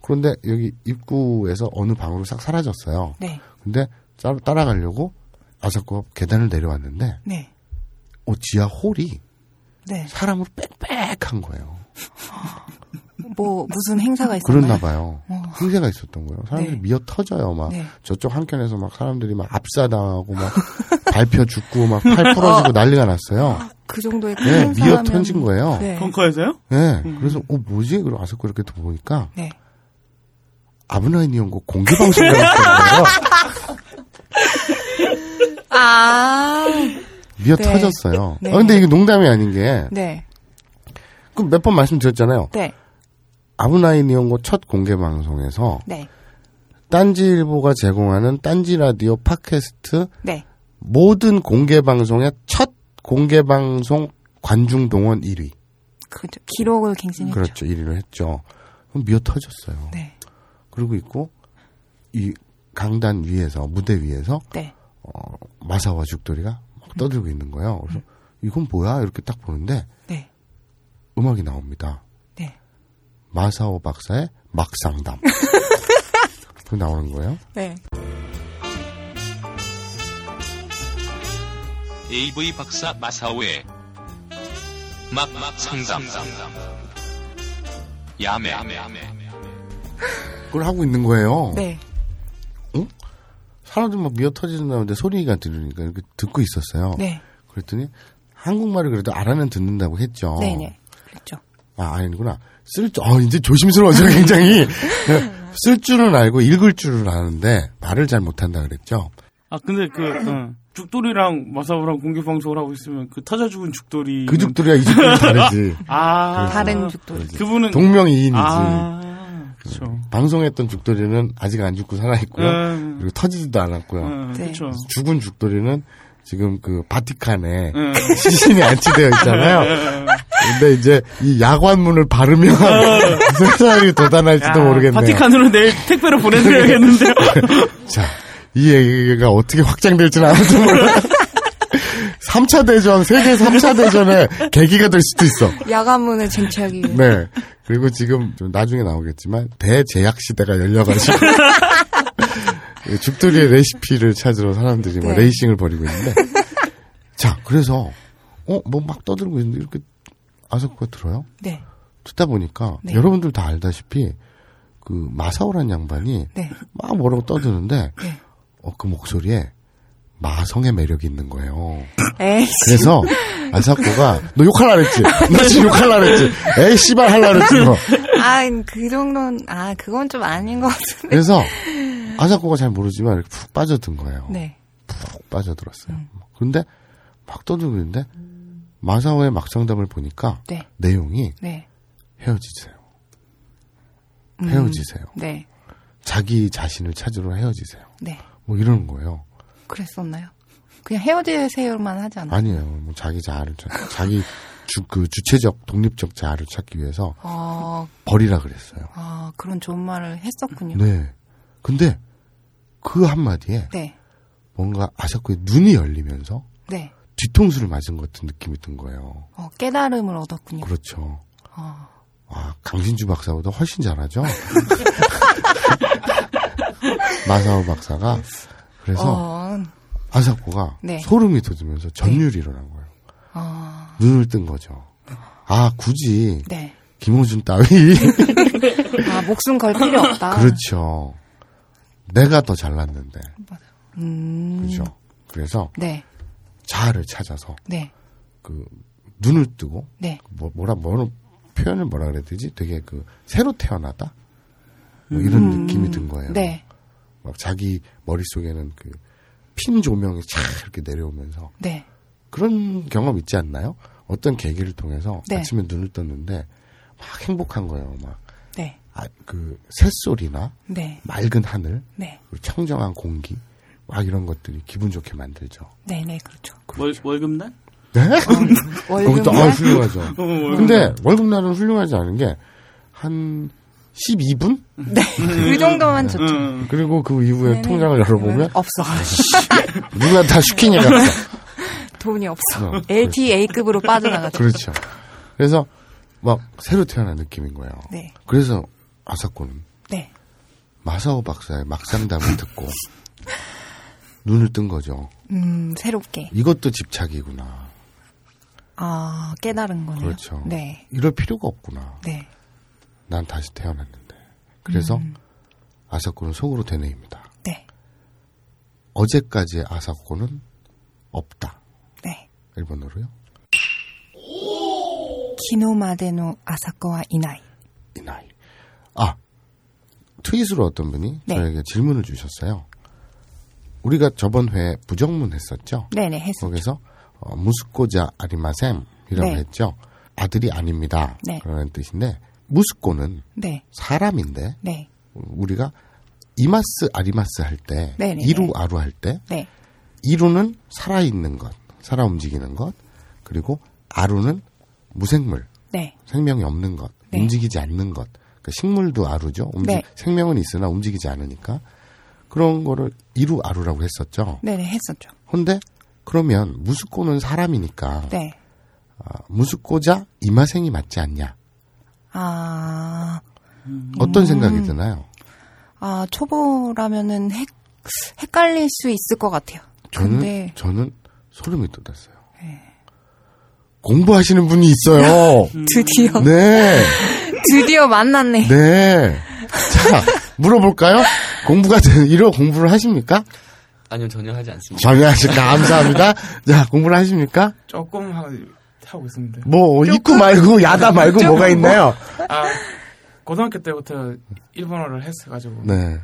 그런데 여기 입구에서 어느 방으로 싹 사라졌어요. 네. 근데 따- 따라가려고 아사코가 계단을 내려왔는데 네. 어, 지하 홀이 네. 사람으로 빽빽한 거예요. 뭐, 무슨 행사가 있었나요? 그랬나 봐요. 어. 행세가 있었던 거예요. 사람들이 네. 미어 터져요. 막 네. 저쪽 한켠에서 막 사람들이 막 압사당하고 막 밟혀 죽고 막 팔 부러지고 난리가 났어요. 그 정도의 큰 네. 미어 터진 거예요. 네. 벙커에서요? 네, 그래서 어 뭐지? 그리고 아사코 이렇게 보니까 네. 아브나인 이온고 공개 방송을 거예요. 아, 미어 네. 터졌어요. 네. 아, 근데 이게 농담이 아닌 게 네. 그몇번 말씀드렸잖아요. 네. 아브나인 이온고 첫 공개 방송에서 네. 딴지일보가 제공하는 딴지 라디오 팟캐스트 네. 모든 공개 방송의 첫 공개 방송 관중 동원 1위. 그 기록을 갱신했죠. 그렇죠. 1위를 했죠. 그럼 미어 터졌어요. 네. 그러고 있고 이 강단 위에서 무대 위에서 네. 어, 마사와 죽돌이가 막 떠들고 있는 거예요. 그래서 이건 뭐야 이렇게 딱 보는데 네. 음악이 나옵니다. 네. 마사오 박사의 막상담. 그 나오는 거예요. 네. AV 박사 마사오의 막막 상담 야매 그걸 하고 있는 거예요. 네. 사람들 막 미어 터지는다는데 소리가 들으니까 이렇게 듣고 있었어요. 네. 그랬더니 한국말을 그래도 알아는 듣는다고 했죠. 네네. 그렇죠. 아, 아니구나. 쓸 줄, 어, 이제 조심스러워져, 굉장히. 쓸 줄은 알고 읽을 줄은 아는데 말을 잘 못한다 그랬죠. 아 근데 그 어, 죽돌이랑 마사오랑 공개 방송을 하고 있으면 그 타자 죽은 죽돌이 그 죽돌이야, 이 죽돌이 다르지. 아 다른 죽돌이. 그분은 동명이인이지. 아 그렇죠. 방송했던 죽돌이는 아직 안 죽고 살아있고요. 음. 그리고 터지지도 않았고요. 음, 네. 그렇죠. 죽은 죽돌이는 지금 그 바티칸에 음. 시신이 안치되어 있잖아요. 근데 이제 이 야관문을 바르면 세상이 돋아날지도 야, 모르겠네요. 바티칸으로 내일 택배로 보내드려야겠는데요. 자, 이 얘기가 어떻게 확장될지는 아무도 몰라요. 3차 대전, 세계 3차 대전의 계기가 될 수도 있어. 야간문을 쟁취하기. 네. 그리고 지금 좀 나중에 나오겠지만 대제약 시대가 열려가지고 이 죽돌이의 레시피를 찾으러 사람들이 막 네. 레이싱을 벌이고 있는데 자 그래서 어 뭐 막 떠들고 있는데 이렇게 아사쿠가 들어요. 네. 듣다 보니까 네. 여러분들 다 알다시피 그 마사오란 양반이 네. 막 뭐라고 떠드는데 네. 어 그 목소리에 마성의 매력이 있는 거예요. 에이, 그래서 아사코가 너 욕할라 그랬지? 나 지금 욕할라 그랬지? 에이 씨발 할라 그랬지 너. 아, 그 정도는, 아, 그건 좀 아닌 것 같은데. 그래서 아사코가 잘 모르지만 이렇게 푹 빠져든 거예요. 네. 푹 빠져들었어요. 그런데 막 떠들고 있는데 마사오의 막상담을 보니까 네. 내용이 네. 헤어지세요. 음, 헤어지세요. 네. 자기 자신을 찾으러 헤어지세요. 네. 뭐 이러는 거예요. 그랬었나요? 그냥 헤어지세요만 하지 않아요? 아니에요. 뭐 자기 자아를 찾, 자기 주, 그 주체적 독립적 자아를 찾기 위해서 아, 버리라 그랬어요. 아, 그런 좋은 말을 했었군요. 네. 근데 그 한마디에 네. 뭔가 아사코의 눈이 열리면서 네. 뒤통수를 맞은 것 같은 느낌이 든 거예요. 어, 깨달음을 얻었군요. 그렇죠. 어, 아, 강신주 박사보다 훨씬 잘하죠? 마사오 박사가. 그래서 어, 아사코가 네. 소름이 돋으면서 전율이 일어난 거예요. 아, 눈을 뜬 거죠. 아, 굳이 네. 김호준 따위. 아, 목숨 걸 필요 없다. 그렇죠. 내가 더 잘났는데. 음, 그죠. 그래서 네. 자아를 찾아서 네. 그 눈을 뜨고 네. 뭐, 뭐라 뭐라 표현을 뭐라 그래야 되지? 되게 그 새로 태어나다 뭐 이런 느낌이 든 거예요. 음. 네. 막 자기 머릿 속에는 그 핀 조명이 촥 이렇게 내려오면서 네. 그런 경험 있지 않나요? 어떤 계기를 통해서 네. 아침에 눈을 떴는데 막 행복한 거예요. 막 네. 아, 그 새소리나 네. 맑은 하늘, 네. 청정한 공기 막 이런 것들이 기분 좋게 만들죠. 네. 네. 그렇죠. 월, 월급날? 네? 월급 거기도 아, 훌륭하죠. 어, 월급날. 근데 월급날은 훌륭하지 않은 게 한 12분? 그 정도만 좋죠. 음. 그리고 그 이후에 네네. 통장을 열어보면 없어. 누가 다 슈킹해 갔어. 돈이 없어. 어, LTA급으로 빠져나가죠. 그렇죠. 그래서 막 새로 태어난 느낌인 거예요. 네. 그래서 아사코는 네. 마사오 박사의 막상담을 듣고 눈을 뜬 거죠. 음, 새롭게. 이것도 집착이구나. 아, 깨달은 거네요. 그렇죠. 네. 이럴 필요가 없구나. 네. 난 다시 태어났는데. 그래서 음. 아사코는 속으로 되뇌입니다. 네. 어제까지의 아사코는 없다. 네. 일본어로요. 키노마데노 아사코와 이나이. 이 나이. 아, 트윗으로 어떤 분이 네. 저에게 질문을 주셨어요. 우리가 저번 회에 부정문 했었죠? 네네, 했어. 거기서 어, 무스코자 아리마셈이라고 네. 했죠. 아들이 아닙니다. 네. 그런 뜻인데 무스코는 네. 사람인데 네. 우리가 이마스 아리마스 할때 네네네. 이루 아루 할때 네. 이루는 살아 있는 것, 살아 움직이는 것, 그리고 아루는 무생물, 네. 생명이 없는 것, 네. 움직이지 않는 것. 그러니까 식물도 아루죠. 움직- 네. 생명은 있으나 움직이지 않으니까. 그런 거를 이루 아루라고 했었죠. 네네, 했었죠. 근데 그러면 무스코는 사람이니까 네. 아, 무스코자 이마생이 맞지 않냐? 아, 어떤 생각이 드나요? 아, 초보라면은 헷, 헷갈릴 수 있을 것 같아요. 저는 근데, 저는 소름이 돋았어요. 공부하시는 분이 있어요. 드디어, 네, 드디어 만났네. 네. 자 물어볼까요? 공부가 되- 이러 공부를 하십니까? 아니요, 전혀 하지 않습니다. 전혀 하실까 감사합니다. 자 공부를 하십니까? 조금 하, 하고 있습니다. 뭐 입구 말고 야다 말고 뭐가 있나요? 아, 고등학교 때부터 일본어를 했어가지고 네.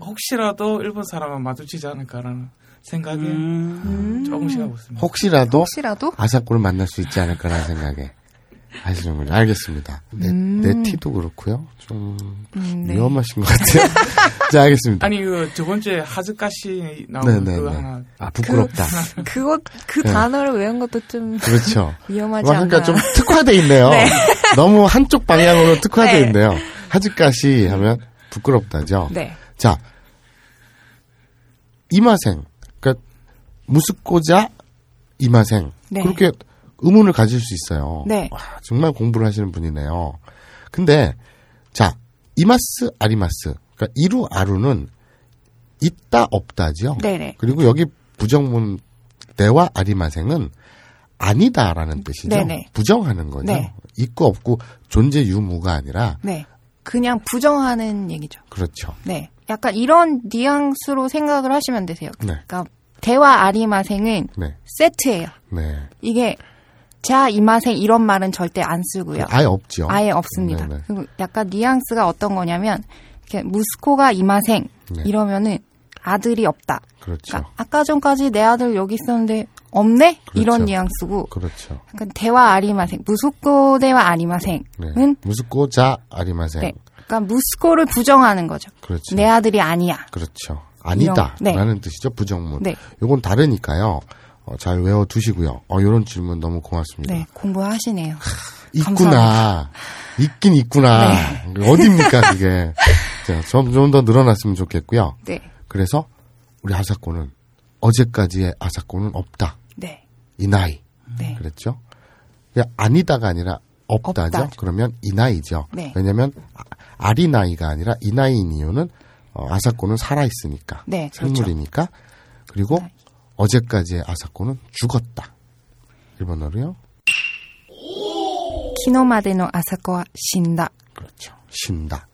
혹시라도 일본 사람은 마주치지 않을까라는 생각에 음. 조금씩 하고 있습니다. 혹시라도 혹시라도? 아사코를 만날 수 있지 않을까라는 생각에 하시는 군요. 알겠습니다. 내, 내 티도 그렇고요. 좀 음, 네. 위험하신 것 같아요. 자, 알겠습니다. 아니 그 저 번째 하즈카시 나오는 네네네. 그거 하나 아, 부끄럽다. 그거, 그 네. 단어를 외운 것도 좀 그렇죠. 위험하지 그러니까 않나. 좀 특화돼 있네요. 너무 한쪽 방향으로 특화돼 네. 있네요. 하즈까시 하면 부끄럽다죠. 네. 자, 이마생. 그러니까 무스코자 이마생. 네. 그렇게 의문을 가질 수 있어요. 네. 와, 정말 공부를 하시는 분이네요. 근데 자, 이마스 아리마스. 그러니까 이루 아루는 있다 없다죠. 네네. 그리고 여기 부정문 대와 아리마생은 아니다라는 뜻이죠. 네네. 부정하는 거죠. 네. 있고 없고 존재 유무가 아니라 네. 그냥 부정하는 얘기죠. 그렇죠. 네. 약간 이런 뉘앙스로 생각을 하시면 되세요. 네. 그러니까 대화 아리마생은 네. 세트예요. 네. 이게 자 이마생 이런 말은 절대 안 쓰고요. 아예 없죠. 아예 없습니다. 네네. 그리고 약간 뉘앙스가 어떤 거냐면 이렇게 무스코가 이마생 네. 이러면은 아들이 없다. 그렇죠. 그러니까 아까 전까지 내 아들 여기 있었는데 없네 그렇죠. 이런 뉘앙스고 그렇죠. 약간 대화 아리마생 무스코 대화 아리마생은 네. 무스코 자 아리마생. 네. 그러니까 무스코를 부정하는 거죠. 그렇죠. 내 아들이 아니야. 그렇죠. 아니다. 네. 라는 뜻이죠. 부정문. 네. 요건 다르니까요. 어, 잘 외워 두시고요. 어, 요런 질문 너무 고맙습니다. 네, 공부하시네요. 있구나. 있긴 있구나. 네. 어딥니까, 그게. 자, 좀, 좀더 늘어났으면 좋겠고요. 네. 그래서 우리 아사코는 어제까지의 아사코는 없다. 네. 이 나이. 네. 그랬죠? 아니다가 아니라 없다죠. 없다. 그러면 이 나이죠. 네. 왜냐면 아- 아리 나이가 아니라 이 나이인 이유는 어, 아사코는 살아 있으니까. 네, 그렇죠. 생물이니까. 그리고 어제까지의 아사코는 죽었다. 일본어로요. 키노마데노 아사코와 신다. 그렇죠. 신다.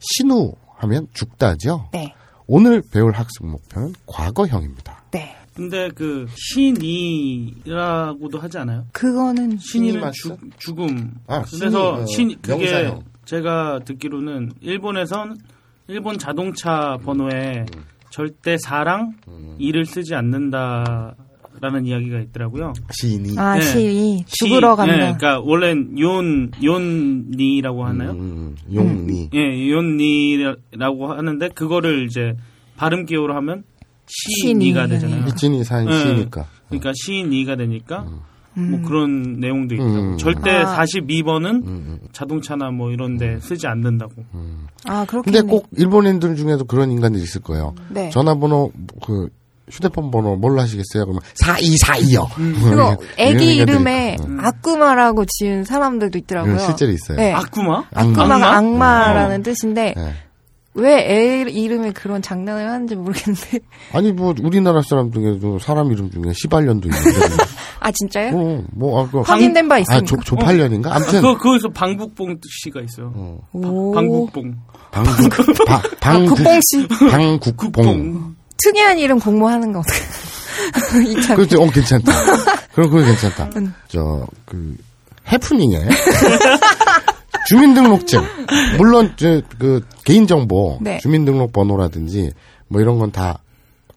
신우 하면 죽다죠. 네. 오늘 배울 학습 목표는 과거형입니다. 네. 근데 그 신이라고도 하지 않아요? 그거는 신이는? 죽, 죽음. 아, 그래서 신이, 신 어, 그게 명사형. 제가 듣기로는 일본에선 일본 자동차 번호에 음. 절대 사랑 이를 쓰지 않는다 라는 이야기가 있더라고요. 시인이. 아, 네. 시이 시- 죽으러 간다. 네, 그러니까 원래는 욘니라고 하나요? 음, 용니. 예, 욘니라고 하는데 그거를 이제 발음 기호로 하면 시니가 시니. 되잖아요. 미친이 산 네. 시니까. 그러니까 시니가 되니까 음. 뭐 그런 내용도 있다고. 음. 절대 아. 42번은 자동차나 뭐 이런데 쓰지 않는다고. 아, 그렇겠네. 근데 꼭 일본인들 중에도 그런 인간들이 있을 거예요. 네. 전화번호 그 휴대폰 번호 뭘로 하시겠어요? 그러면 4242요. 그거 애기 이름에 아쿠마라고 지은 사람들도 있더라고요. 실제로 있어요. 네. 아쿠마? 아쿠마가 악마? 악마라는 뜻인데 네. 왜 애 이름에 그런 장난을 하는지 모르겠는데. 아니 뭐 우리나라 사람 중에도 사람 이름 중에 시발년도 있는데. 아 진짜요? 어, 뭐 아, 그 확인된 바 아, 있습니까? 조, 조팔년인가? 아무튼 그 거기서 방국봉 씨가 있어요. 오. 방국봉. 방국 바, 아, 방국 국뽕 씨 방국봉. 특이한 이름 공모하는 거? 이참 그렇죠. 어 괜찮다. 그럼 그거 괜찮다. 음. 저그 해프닝에 주민등록증 물론 저그 개인정보 네. 주민등록번호라든지 뭐 이런 건 다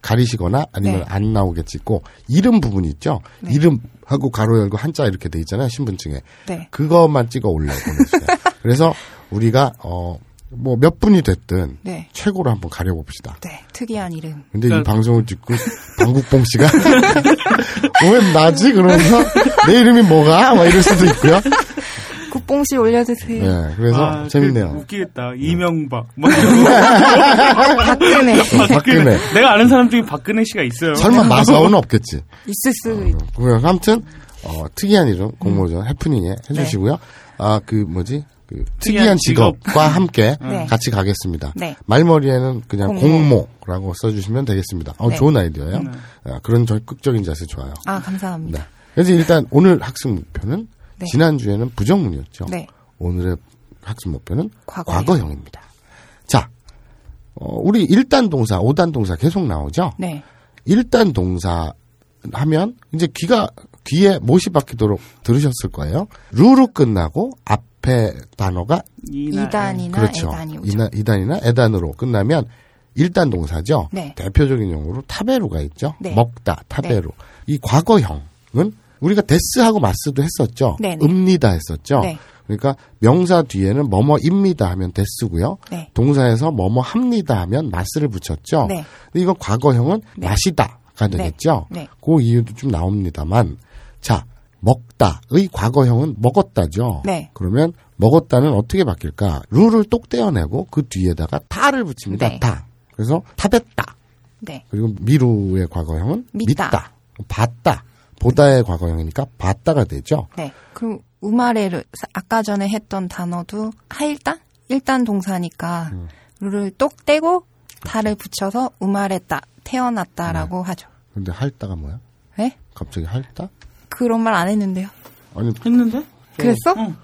가리시거나 아니면 네. 안 나오게 찍고 이름 부분 있죠. 이름하고 가로 열고 한자 이렇게 돼 있잖아요 신분증에 네. 그것만 찍어 올려 보내주세요. 그래서 우리가 어 뭐 몇 분이 됐든 네. 최고로 한번 가려봅시다. 네. 특이한 이름. 근데 이 그러니까- 방송을 듣고 방국봉 씨가 왜 나지 그러면서 내 이름이 뭐가 막 이럴 수도 있고요. 뽕씨 올려주세요. 예, 그래서 아, 재밌네요. 그 웃기겠다. 이명박. 뭐 이러고. 박근혜. 어, 박근혜. 내가 아는 사람 중에 박근혜 씨가 있어요. 설마 마사오는 없겠지. 있을 수도 있 그래서 아무튼 어, 특이한 이름 공모전 해프닝에 해주시고요. 아그 뭐지 그 특이한 특이한 직업. 직업과 함께 네. 같이 가겠습니다. 네. 말머리에는 그냥 공모. 공모라고 써주시면 되겠습니다. 어, 네. 좋은 아이디어예요. 아, 그런 적극적인 자세 좋아요. 아, 감사합니다. 네. 그래서 일단 오늘 학습 목표는 네. 지난 주에는 부정문이었죠. 네. 오늘의 학습 목표는 과거형. 과거형. 입니다 자, 어, 우리 1단 동사, 5단 동사 계속 나오죠. 네. 1단 동사 하면 이제 귀가 귀에 못이 박히도록 들으셨을 거예요. 루로 끝나고 앞에 단어가 이날. 이단이나 그렇죠. 에단이 오죠. 이나, 이단이나 에단으로 끝나면 1단 동사죠. 네. 대표적인 용어로 타베루가 있죠. 네. 먹다, 타베루. 이 과거형은 우리가 데스하고 마스도 했었죠. 네네. 읍니다 했었죠. 네. 그러니까 명사 뒤에는 뭐뭐입니다 하면 데스고요. 네. 동사에서 뭐뭐 합니다 하면 마스를 붙였죠. 네. 근데 이거 과거형은 네. 마시다가 되겠죠. 네. 그 이유도 좀 나옵니다만 자 먹다의 과거형은 먹었다죠. 네. 그러면 먹었다는 어떻게 바뀔까? 루를 똑 떼어내고 그 뒤에다가 타를 붙입니다. 네. 타. 그래서 타뱉다. 네. 그리고 미루의 과거형은 믿다. 믿다. 봤다. 보다의 과거형이니까 봤다가 되죠. 네. 그리고 우마레를 아까 전에 했던 단어도 하일단? 일단 동사니까 음. 루를 똑 떼고 다를 붙여서 우마레다 태어났다라고 네. 하죠. 근데 할다가 뭐야? 네? 갑자기 할다? 그런 말 안 했는데요. 아니 했는데? 그랬어? 응.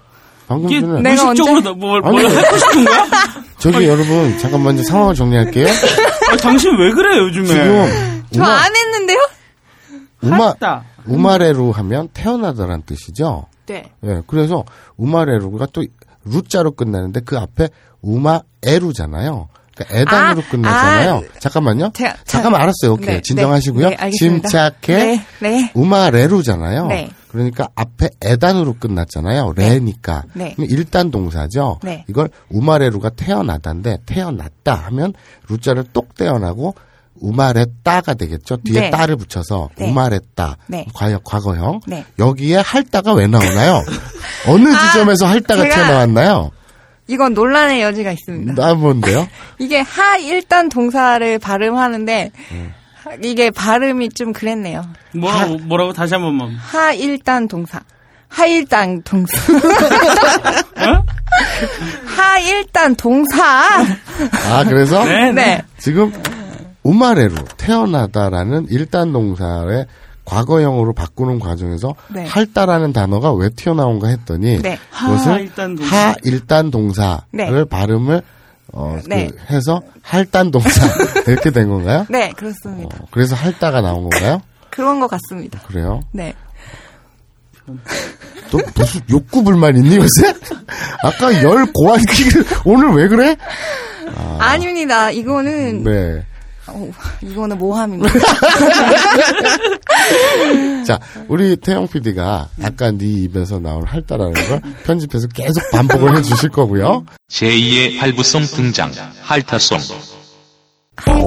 방금 이게 전에 내가 언제- 나 뭘, 아니, 뭘 하고 싶은 거야? 저기 여러분 잠깐만 이제 상황을 정리할게요. 아, 당신 왜 그래, 요즘에? 지금 저 안 했는데요? 우마 했다. 우마레루 하면 태어나다란 뜻이죠. 네. 예, 그래서 우마레루가 또 루자로 끝나는데 그 앞에 우마에루잖아요. 그러니까 에단으로 아, 끝나잖아요. 아, 잠깐만요. 제가- 잠깐만 알았어요. 오케이. 네, 진정하시고요. 네, 네. 침착해. 네, 네. 우마레루잖아요. 네. 그러니까 앞에 에단으로 끝났잖아요. 레니까. 네. 일단 동사죠. 네. 이걸 우마레루가 태어나다인데 태어났다 하면 루자를 똑 떼어나고 우마레따가 되겠죠. 뒤에 네. 따를 붙여서 네. 우마레따. 네. 과거, 과거형. 네. 여기에 할따가 왜 나오나요? 어느 아, 지점에서 할따가 제가- 튀어나왔나요? 이건 논란의 여지가 있습니다. 나 뭔데요? 이게 하 일단 동사를 발음하는데 음. 이게 발음이 좀 그랬네요. 뭐라고, 뭐라고 다시 한 번만. 하 일단 동사. 하 일단 동사. 어? 하 일단 동사. 아, 그래서 네, 네. 지금 우마레루 태어나다라는 일단 동사의 과거형으로 바꾸는 과정에서 네. 할따라는 단어가 왜 튀어나온가 했더니 네. 그것을 하 일단 동사. 하 일단 동사를 네. 발음을 어, 네. 그 해서 할단 동사 이렇게 된 건가요? 네, 그렇습니다. 어, 그래서 할따가 나온 건가요? 그런 것 같습니다. 그래요? 네. 너 무슨 욕구 불만 있니 요새? 아까 열 고한 끼를 오늘 왜 그래? 아. 닙니다 이거는 네. 어, 이거는 모함입니다. 자, 우리 태영 PD가 아까 네 입에서 나온 할따라는 걸 편집해서 계속 반복을 해주실 거고요. 제2의 발부송 등장. 할타송. 하일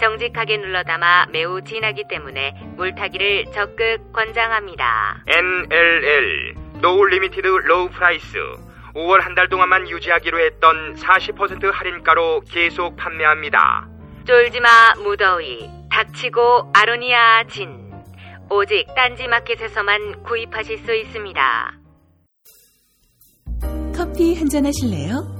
정직하게 눌러 담아 매우 진하기 때문에 물타기를 적극 권장합니다. NLL No Limited Low Price 5월 한 달 동안만 유지하기로 했던 40% 할인가로 계속 판매합니다. 쫄지마 무더위 닥치고 아로니아 진 오직 딴지마켓에서만 구입하실 수 있습니다. 커피 한 잔 하실래요?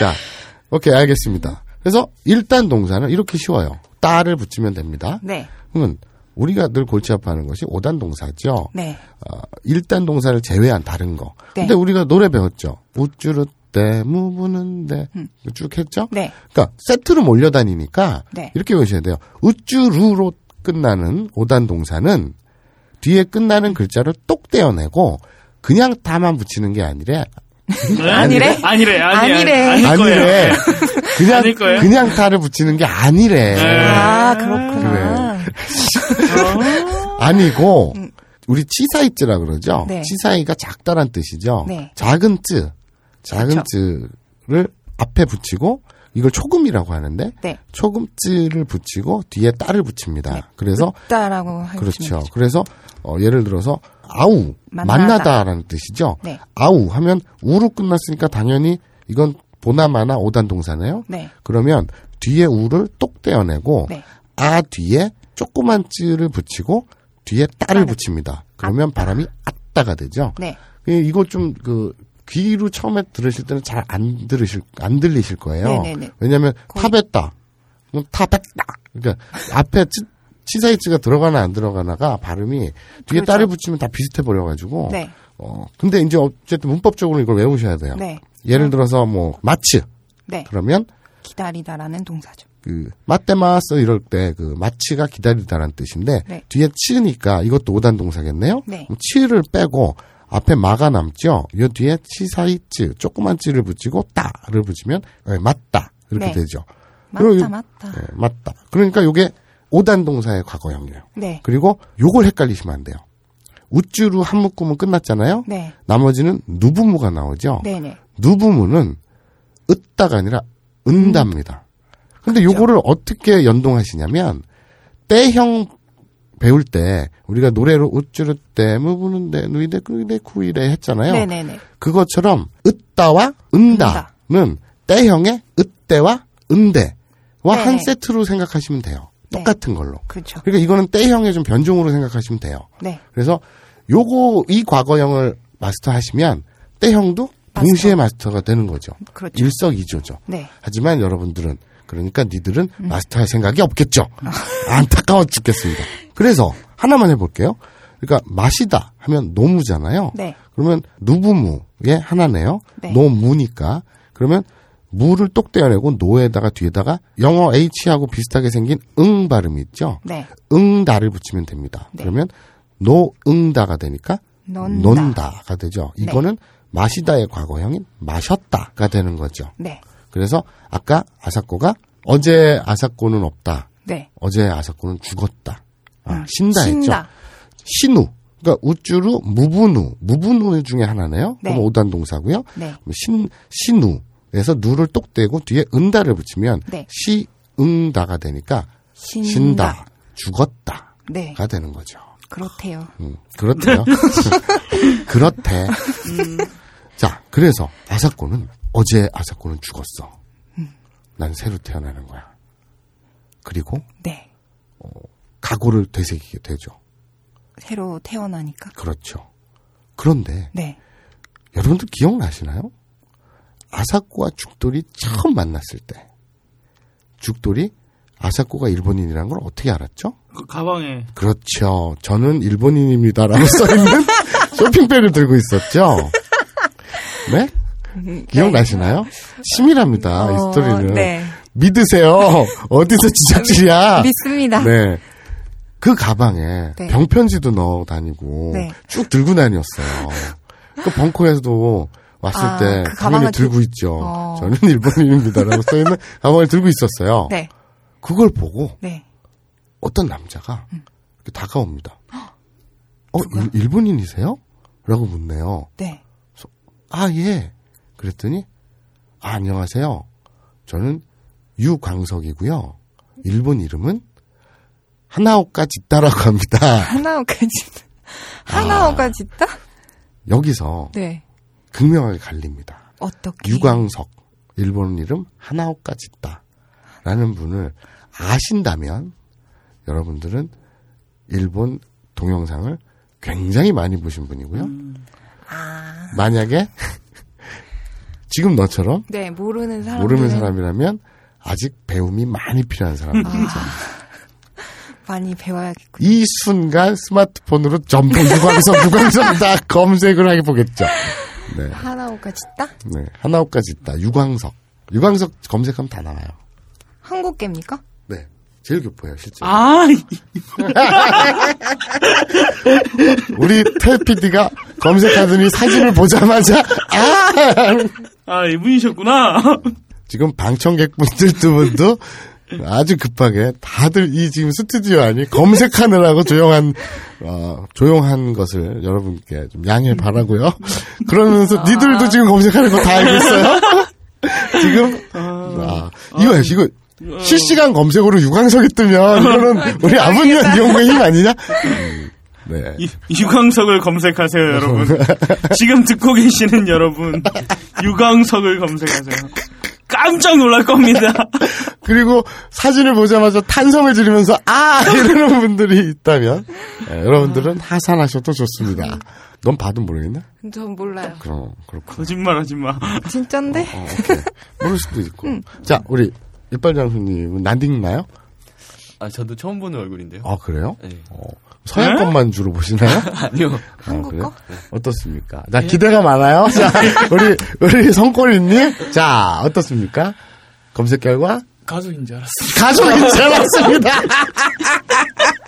자, 오케이, 알겠습니다. 그래서 일단 동사는 이렇게 쉬워요. 따를 붙이면 됩니다. 네. 그러면 우리가 늘 골치 아파하는 것이 오단 동사죠. 네. 어, 일단 동사를 제외한 다른 거. 네. 근데 우리가 노래 배웠죠. 우쭈르 때 무부는데 쭉 했죠. 네. 그러니까 세트로 몰려다니니까 네. 이렇게 보셔야 돼요. 우쭈루로 끝나는 오단 동사는 뒤에 끝나는 글자를 똑 떼어내고 그냥 다만 붙이는 게 아니라 아니래? 아니래, 아니, 아니래. 거예요. 아니래. 그냥 아닐 거예요. 그냥 타를 붙이는 게 아니래. 아, 그렇구나. 아니고 우리 치사이즈라 그러죠. 네. 치사이가 작다란 뜻이죠. 네. 작은 쯔, 작은 그렇죠. 쯔를 앞에 붙이고 이걸 초금이라고 하는데 네. 초금쯔를 붙이고 뒤에 따를 붙입니다. 그래서 따라고 그렇죠. 그래서 어, 예를 들어서 아우 만나다. 만나다 라는 뜻이죠. 네. 아우 하면 우로 끝났으니까 당연히 이건 보나마나 오단 동사네요. 네. 그러면 뒤에 우를 똑 떼어내고 네. 아 뒤에 조그만 쯔를 붙이고 뒤에 따를 붙입니다. 그러면 바람이 아따가 되죠. 네. 예, 이거 좀 그 귀로 처음에 들으실 때는 잘 안 들으실 안 들리실 거예요. 네네네. 왜냐하면 탑했다, 그럼 탑했다. 그러니까 앞에 치, 치사이치가 들어가나 안 들어가나가 발음이 뒤에 그렇죠. 따를 붙이면 다 비슷해 버려가지고. 네. 어 근데 이제 어쨌든 문법적으로 이걸 외우셔야 돼요. 네. 예를 들어서 뭐 마츠 네. 그러면 기다리다라는 동사죠. 그 마테마스 이럴 때 그 마치가 기다리다라는 뜻인데 네. 뒤에 치니까 이것도 오단 동사겠네요. 네. 치를 빼고 앞에 마가 남죠. 이 뒤에 치사이츠 조그만 찌를 붙이고 따를 붙이면 네, 맞다 이렇게 네. 되죠. 맞다, 그리고 이- 맞다. 네, 맞다. 그러니까 이게 오단 동사의 과거형이에요. 네. 그리고 요걸 헷갈리시면 안 돼요. 우쭈루 한 묶음은 끝났잖아요. 네. 나머지는 누부무가 나오죠. 네네. 누부무는 으다가 아니라 은답니다. 근데 요거를 어떻게 연동하시냐면 때형 배울 때 우리가 노래로 우쭈르 때 무부는데 누이데 꾸이데 쿠이데 했잖아요. 네네네. 그것처럼 으다와 은다는 때형의 으때와 은대와 네네. 한 세트로 생각하시면 돼요. 똑같은 걸로. 그렇죠. 그러니까 이거는 때형의 좀 변종으로 생각하시면 돼요. 네. 그래서 요거 이 과거형을 마스터하시면 때형도 동시에 마스터가 되는 거죠. 그렇죠. 일석이조죠. 네. 하지만 여러분들은 그러니까 니들은 마스터할 생각이 없겠죠. 안타까워 죽겠습니다. 그래서 하나만 해볼게요. 그러니까 마시다 하면 노무잖아요. 네. 그러면 누부무의 하나네요. 네. 노무니까 그러면 무를 똑 떼어내고 노에다가 뒤에다가 영어 H하고 비슷하게 생긴 응 발음이 있죠. 네. 응다를 붙이면 됩니다. 네. 그러면 노응다가 되니까 논다. 논다가 되죠. 네. 이거는 마시다의 과거형인 마셨다가 되는 거죠. 네. 그래서 아까 아사코가 어제 아사코는 없다. 네. 어제 아사코는 죽었다. 아, 음, 신다 했죠. 신다. 신우. 그러니까 우쭈루 무부누. 무부누 중에 하나네요. 네. 그럼 오단 동사고요. 네. 신 신우 에서 누를 똑 떼고 뒤에 은다를 붙이면 네. 시응다가 되니까 신다. 신다, 죽었다가 네. 되는 거죠. 그렇대요. 음, 그렇대요. 그렇대. 음. 자, 그래서 아사코는 어제 아사코는 죽었어. 난 새로 태어나는 거야. 그리고 네. 각오를 되새기게 되죠. 새로 태어나니까. 그렇죠. 그런데 네. 여러분들 기억나시나요? 아사코와 죽돌이 처음 만났을 때 죽돌이 아사코가 일본인이라는 걸 어떻게 알았죠? 그 가방에 그렇죠. 저는 일본인입니다라고 써 있는 쇼핑백을 들고 있었죠. 네? 기억나시나요? 치밀합니다. 이 어, 스토리는. 네. 믿으세요. 어디서 지적질이야. 믿습니다. 네. 그 가방에 네. 병편지도 넣어 다니고 네. 쭉 들고 다녔어요. 그 벙커에서도 왔을 아, 때 그 가방을 들고 들- 있죠. 어. 저는 일본인입니다라고 써 있는 가방을 들고 있었어요. 네. 그걸 보고 네. 어떤 남자가 이렇게 다가옵니다. 어, 일, 일본인이세요? 라고 묻네요. 네. 아, 예. 그랬더니 아, 안녕하세요. 저는 유광석이고요. 일본 이름은 하나오카 짓다라고 합니다. 하나오카 짓다. 하나오카 짓다? 여기서 네. 극명하게 갈립니다. 어떻게? 유광석 일본 이름 하나오카 짓다라는 분을 아신다면 여러분들은 일본 동영상을 굉장히 많이 보신 분이고요. 만약에 지금 너처럼 네, 모르는 사람. 모르는 사람이라면 아직 배움이 많이 필요한 사람들이죠. 많이 배워야겠군요. 이 순간 스마트폰으로 전부 유광석 유광석 다 검색을 해보겠죠. 네, 하나오카 짓다? 네 하나오까지 있다. 유광석 유광석 검색하면 다 나와요. 한국계입니까? 네, 제일 교포예요 실제. 로 아, 우리 텔 PD가 검색하더니 사진을 보자마자 아 아, 이분이셨구나. 지금 방청객분들 두 분도 아주 급하게 다들 이 지금 스튜디오 안이 검색하느라고 조용한 어, 조용한 것을 여러분께 좀 양해 바라고요. 그러면서 니들도 지금 검색하는 거 다 알고 있어요. 지금 아, 이거 이거 실시간 검색으로 유광석이 뜨면 이거는 우리 아버님 이용의 힘 아니냐? 음, 네. 이- 유광석을 검색하세요, 여러분. 지금 듣고 계시는 여러분. 유광석을 검색하세요. 깜짝 놀랄 겁니다. 그리고 사진을 보자마자 탄성을 지르면서 아 이러는 분들이 있다면 네, 여러분들은 하산하셔도 좋습니다. 넌 봐도 모르겠나? 전 몰라요. 그럼 그렇고 거짓말 하지 마. 진짠데? 어, 오케이. 모를 수도 있고. 자 우리 이빨 장수님은 난딩나요? 아, 저도 처음 보는 얼굴인데요. 아 그래요? 네. 어, 서양 것만 주로 보시나요? 아니요. 한국 그래요? 거? 어떻습니까? 자 기대가 많아요. 자 우리 우리 성꼬리님 자 어떻습니까? 검색 결과 가족인 줄 알았어. 가족인 줄 알았습니다.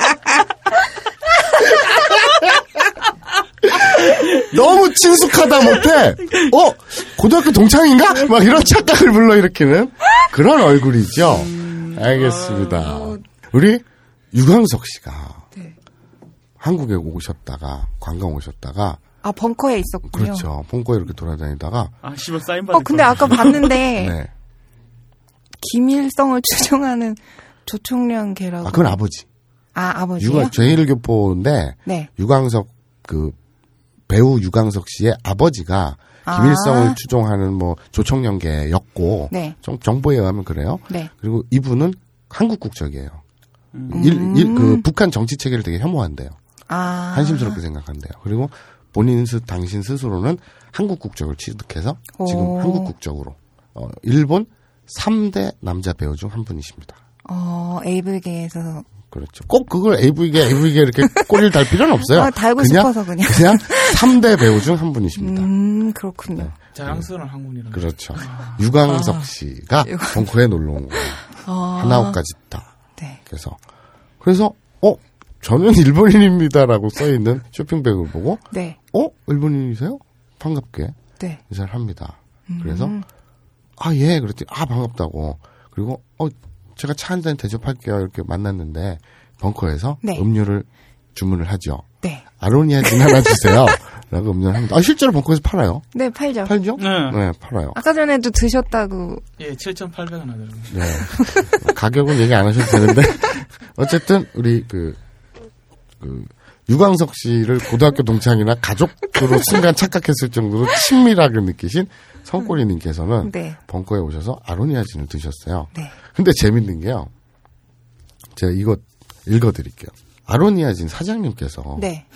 너무 친숙하다 못해. 어? 고등학교 동창인가? 막 이런 착각을 불러일으키는 그런 얼굴이죠. 알겠습니다. 우리 유광석 씨가 네. 한국에 오셨다가 관광 오셨다가 아, 벙커에 있었군요. 그렇죠. 본거에 이렇게 돌아다니다가 아, 씨발, 사인 받을 어, 근데. 아까 봤는데, 네. 김일성을 추종하는 조총련 개라고. 아 그건 아버지. 아, 아버지요? 유광 제일교포인데 네. 유광석 그 배우 유광석 씨의 아버지가 아. 김일성을 추종하는 뭐 조총련계였고 네. 정, 정보에 의하면 그래요. 네. 그리고 이분은 한국 국적이에요. 음. 일, 일, 그 북한 정치 체계를 되게 혐오한대요. 아. 한심스럽게 생각한대요. 그리고 본인 스 당신 스스로는 한국 국적을 취득해서 지금 오. 한국 국적으로 어, 일본 3대 남자 배우 중 한 분이십니다. 어, 에이블계에서. 그렇죠. 꼭 그걸 AV계, AV계 이렇게 꼬리를 달 필요는 없어요. 아, 달고 싶어서 그냥. 그냥 3대 배우 중 한 분이십니다. 음, 그렇군요. 자랑스러운 한국이라. 그렇죠. 유광석 씨가 벙커에 놀러 온 거예요. 아. 하나옥까지 있다. 네. 그래서, 그래서, 어, 저는 일본인입니다라고 써있는 쇼핑백을 보고, 네. 어? 일본인이세요? 반갑게 네. 인사를 합니다. 그래서, 아, 예. 그랬더니, 아, 반갑다고. 그리고, 어, 제가 차 한 잔 대접할게요. 이렇게 만났는데, 벙커에서 네. 음료를 주문을 하죠. 네. 아로니아 진 하나 주세요. 라고 음료를 합니다. 아, 실제로 벙커에서 팔아요. 네, 팔죠. 팔죠? 네. 네, 팔아요. 아까 전에도 드셨다고. 예, 7,800원 하더라고요. 네. 가격은 얘기 안 하셔도 되는데. 어쨌든, 우리 그, 그, 유광석 씨를 고등학교 동창이나 가족으로 순간 착각했을 정도로 친밀하게 느끼신 성꼬리님께서는 네. 벙커에 오셔서 아로니아진을 드셨어요. 네. 근데 재밌는 게요. 제가 이거 읽어드릴게요. 아로니아진 사장님께서 네.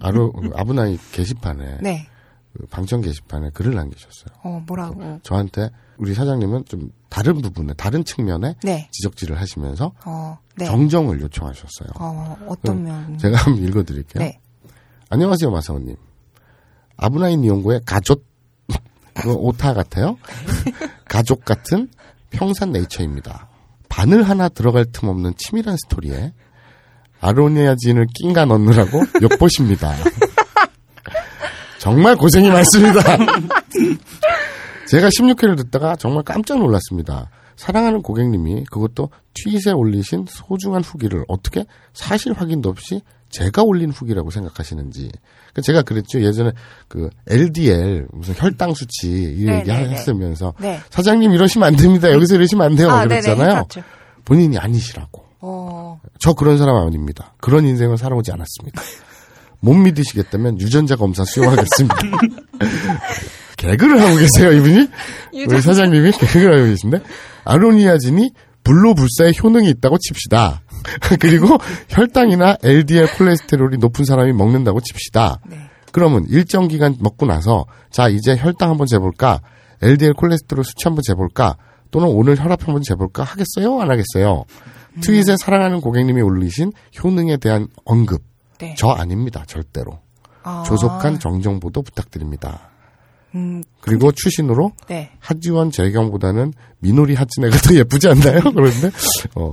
아로, 아브나이 게시판에 네. 그 방청 게시판에 글을 남기셨어요. 어, 뭐라고. 저한테 우리 사장님은 좀 다른 부분에 다른 측면에 네. 지적질을 하시면서 어, 네. 정정을 요청하셨어요. 어, 어떤 면. 제가 한번 읽어드릴게요. 네. 안녕하세요 마사오님. 아브나인 니온고의 가족 오타 같아요. 가족 같은 평산 네이처입니다. 바늘 하나 들어갈 틈 없는 치밀한 스토리에 아로니아진을 낀가 넣느라고 욕보십니다. 정말 고생이 많습니다. 제가 16회를 듣다가 정말 깜짝 놀랐습니다. 사랑하는 고객님이 그것도 트윗에 올리신 소중한 후기를 어떻게 사실 확인도 없이 제가 올린 후기라고 생각하시는지. 그 제가 그랬죠. 예전에 그 LDL 무슨 혈당 수치 이 네, 얘기. 했으면서 네. 사장님 이러시면 안 됩니다. 여기서 이러시면 안 돼요. 아, 네네, 그랬잖아요. 해봤죠. 본인이 아니시라고. 어, 저 그런 사람 아닙니다. 그런 인생을 살아오지 않았습니다. 못 믿으시겠다면 유전자 검사 수용하겠습니다. 개그를 하고 계세요, 이분이? 우리. 사장님이 개그를 하고 계신데? 아로니아진이 불로불사의 효능이 있다고 칩시다. 그리고 혈당이나 LDL 콜레스테롤이 높은 사람이 먹는다고 칩시다. 그러면 일정 기간 먹고 나서 자 이제 혈당 한번 재볼까? LDL 콜레스테롤 수치 한번 재볼까? 또는 오늘 혈압 한번 재볼까? 하겠어요? 안 하겠어요? 트윗에 사랑하는 고객님이 올리신 효능에 대한 언급. 네. 저 아닙니다. 절대로. 아. 조속한 정정보도 부탁드립니다. 음, 그리고 추신으로 네. 하지원 재경보다는 미노리 하진애가 더 예쁘지 않나요? 그런데 어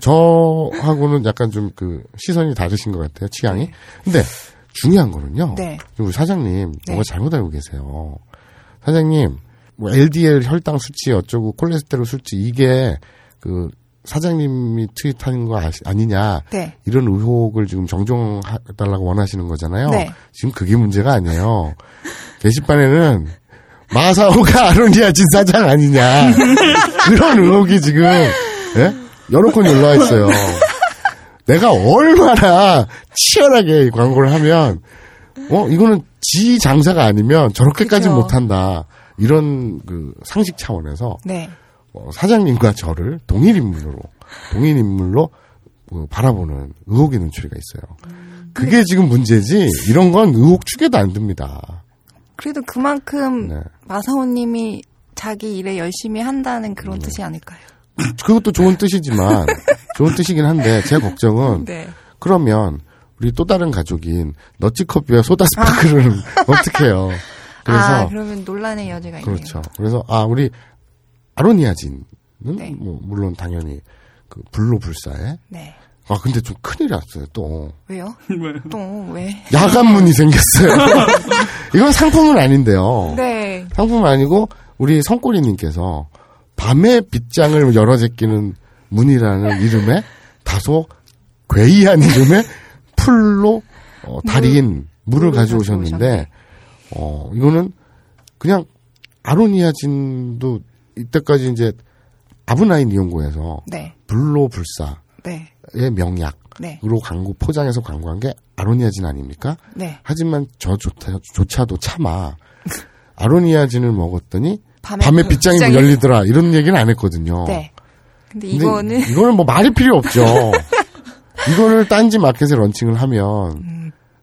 저하고는 약간 좀 그 시선이 다르신 것 같아요 취향이. 근데 중요한 거는요. 네. 우리 사장님 네. 뭔가 잘못 알고 계세요. 사장님 뭐 LDL 혈당 수치 어쩌고 콜레스테롤 수치 이게 그 사장님이 트윗하는 거 아니냐 네. 이런 의혹을 지금 정정해달라고 원하시는 거잖아요. 네. 지금 그게 문제가 아니에요. 게시판에는 마사오가 아로니아 진 사장 아니냐 그런 의혹이 지금 예? 여러 건이 올라와 있어요. 내가 얼마나 치열하게 이 광고를 하면 어 이거는 지 장사가 아니면 저렇게까지 그죠. 못한다 이런 그 상식 차원에서 네. 어, 사장님과 저를 동일 인물로 동일 인물로 어, 바라보는 의혹의 눈초리가 있어요. 그게 지금 문제지 이런 건 의혹 추계도 안 듭니다. 그래도 그만큼 네. 마사오님이 자기 일에 열심히 한다는 그런 뜻이 아닐까요? 그것도 좋은 뜻이지만 좋은 뜻이긴 한데 제 걱정은 네. 그러면 우리 또 다른 가족인 너찌커피와 소다스파크를 어떻게 해요? 그래서 아, 그러면 논란의 여지가 있네요. 그렇죠. 그래서 아 우리 아로니아진은 네. 뭐 물론 당연히 그 불로불사에 네. 아 근데 좀 큰일이 났어요 또 왜요? 또 왜? 야간문이 생겼어요. 이건 상품은 아닌데요. 네. 상품은 아니고 우리 성꼬리님께서 밤에 빗장을 열어 제끼는 문이라는 이름에 다소 괴이한 이름의 풀로 어, 달인 물 을 가져오셨는데 어 이거는 그냥 아로니아진도 이때까지 이제 아브나인 이용고에서 네. 불로불사의 네. 명약으로 네. 광고 포장해서 광고한 게 아로니아진 아닙니까? 네. 하지만 저조차도 차마 아로니아진을 먹었더니 밤에 밤에, 그 빗장이 빗장이- 열리더라 이런 얘기는 안 했거든요. 네. 근데 근데 이거는 이거는 뭐 말이 필요 없죠. 이거를 딴지 마켓에 런칭을 하면 음.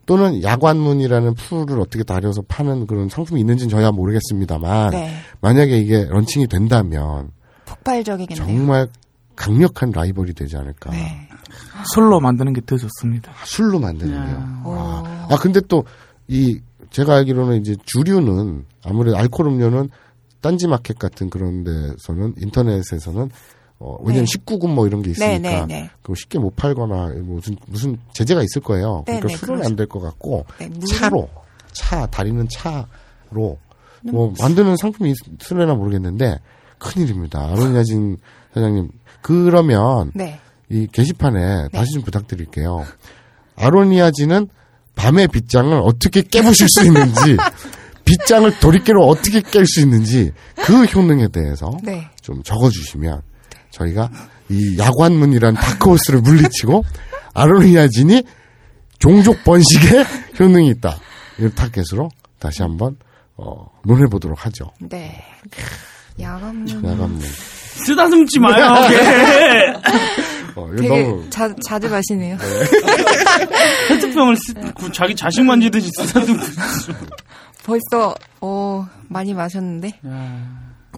또는 야관문이라는 풀을 어떻게 다려서 파는 그런 상품이 있는지는 저야 모르겠습니다만 네. 만약에 이게 런칭이 된다면 폭발적이겠네요. 정말 강력한 라이벌이 되지 않을까. 네. 술로 만드는 게 더 좋습니다. 술로 만드는데요. 어. 아, 아, 근데 또 이 제가 알기로는 이제 주류는 아무래도 알코올 음료는 딴지 마켓 같은 그런 데서는 인터넷에서는 어, 왜냐면 네. 19금 뭐 이런 게 있으니까 네, 네, 네. 그거 쉽게 못 팔거나 무슨 무슨 제재가 있을 거예요. 네, 그러니까 네, 술은. 안 될 것 같고 네, 차로 차 다리는 차로 음. 뭐 만드는 상품이 있으려나 모르겠는데 큰일입니다. 아로니아진 사장님 그러면 네. 이 게시판에 다시 좀 부탁드릴게요. 아로니아진은 밤의 빗장을 어떻게 깨부실 수 있는지, 빗장을 도리깨로 어떻게 깰 수 있는지 그 효능에 대해서 네. 좀 적어주시면 저희가 이 야관문이란 다크호스를 물리치고 아로니아진이 종족 번식에 효능이 있다. 이런 타겟으로 다시 한번 어, 논해보도록 하죠. 네. 야간문. 야관문. 쓰다듬지 마요. 예. 어, 이거 되게 너무 자, 자주 마시네요. 페트병을 쓰, 그 자기 자식 만지듯이 쓰다듬고. 벌써 어 많이 마셨는데.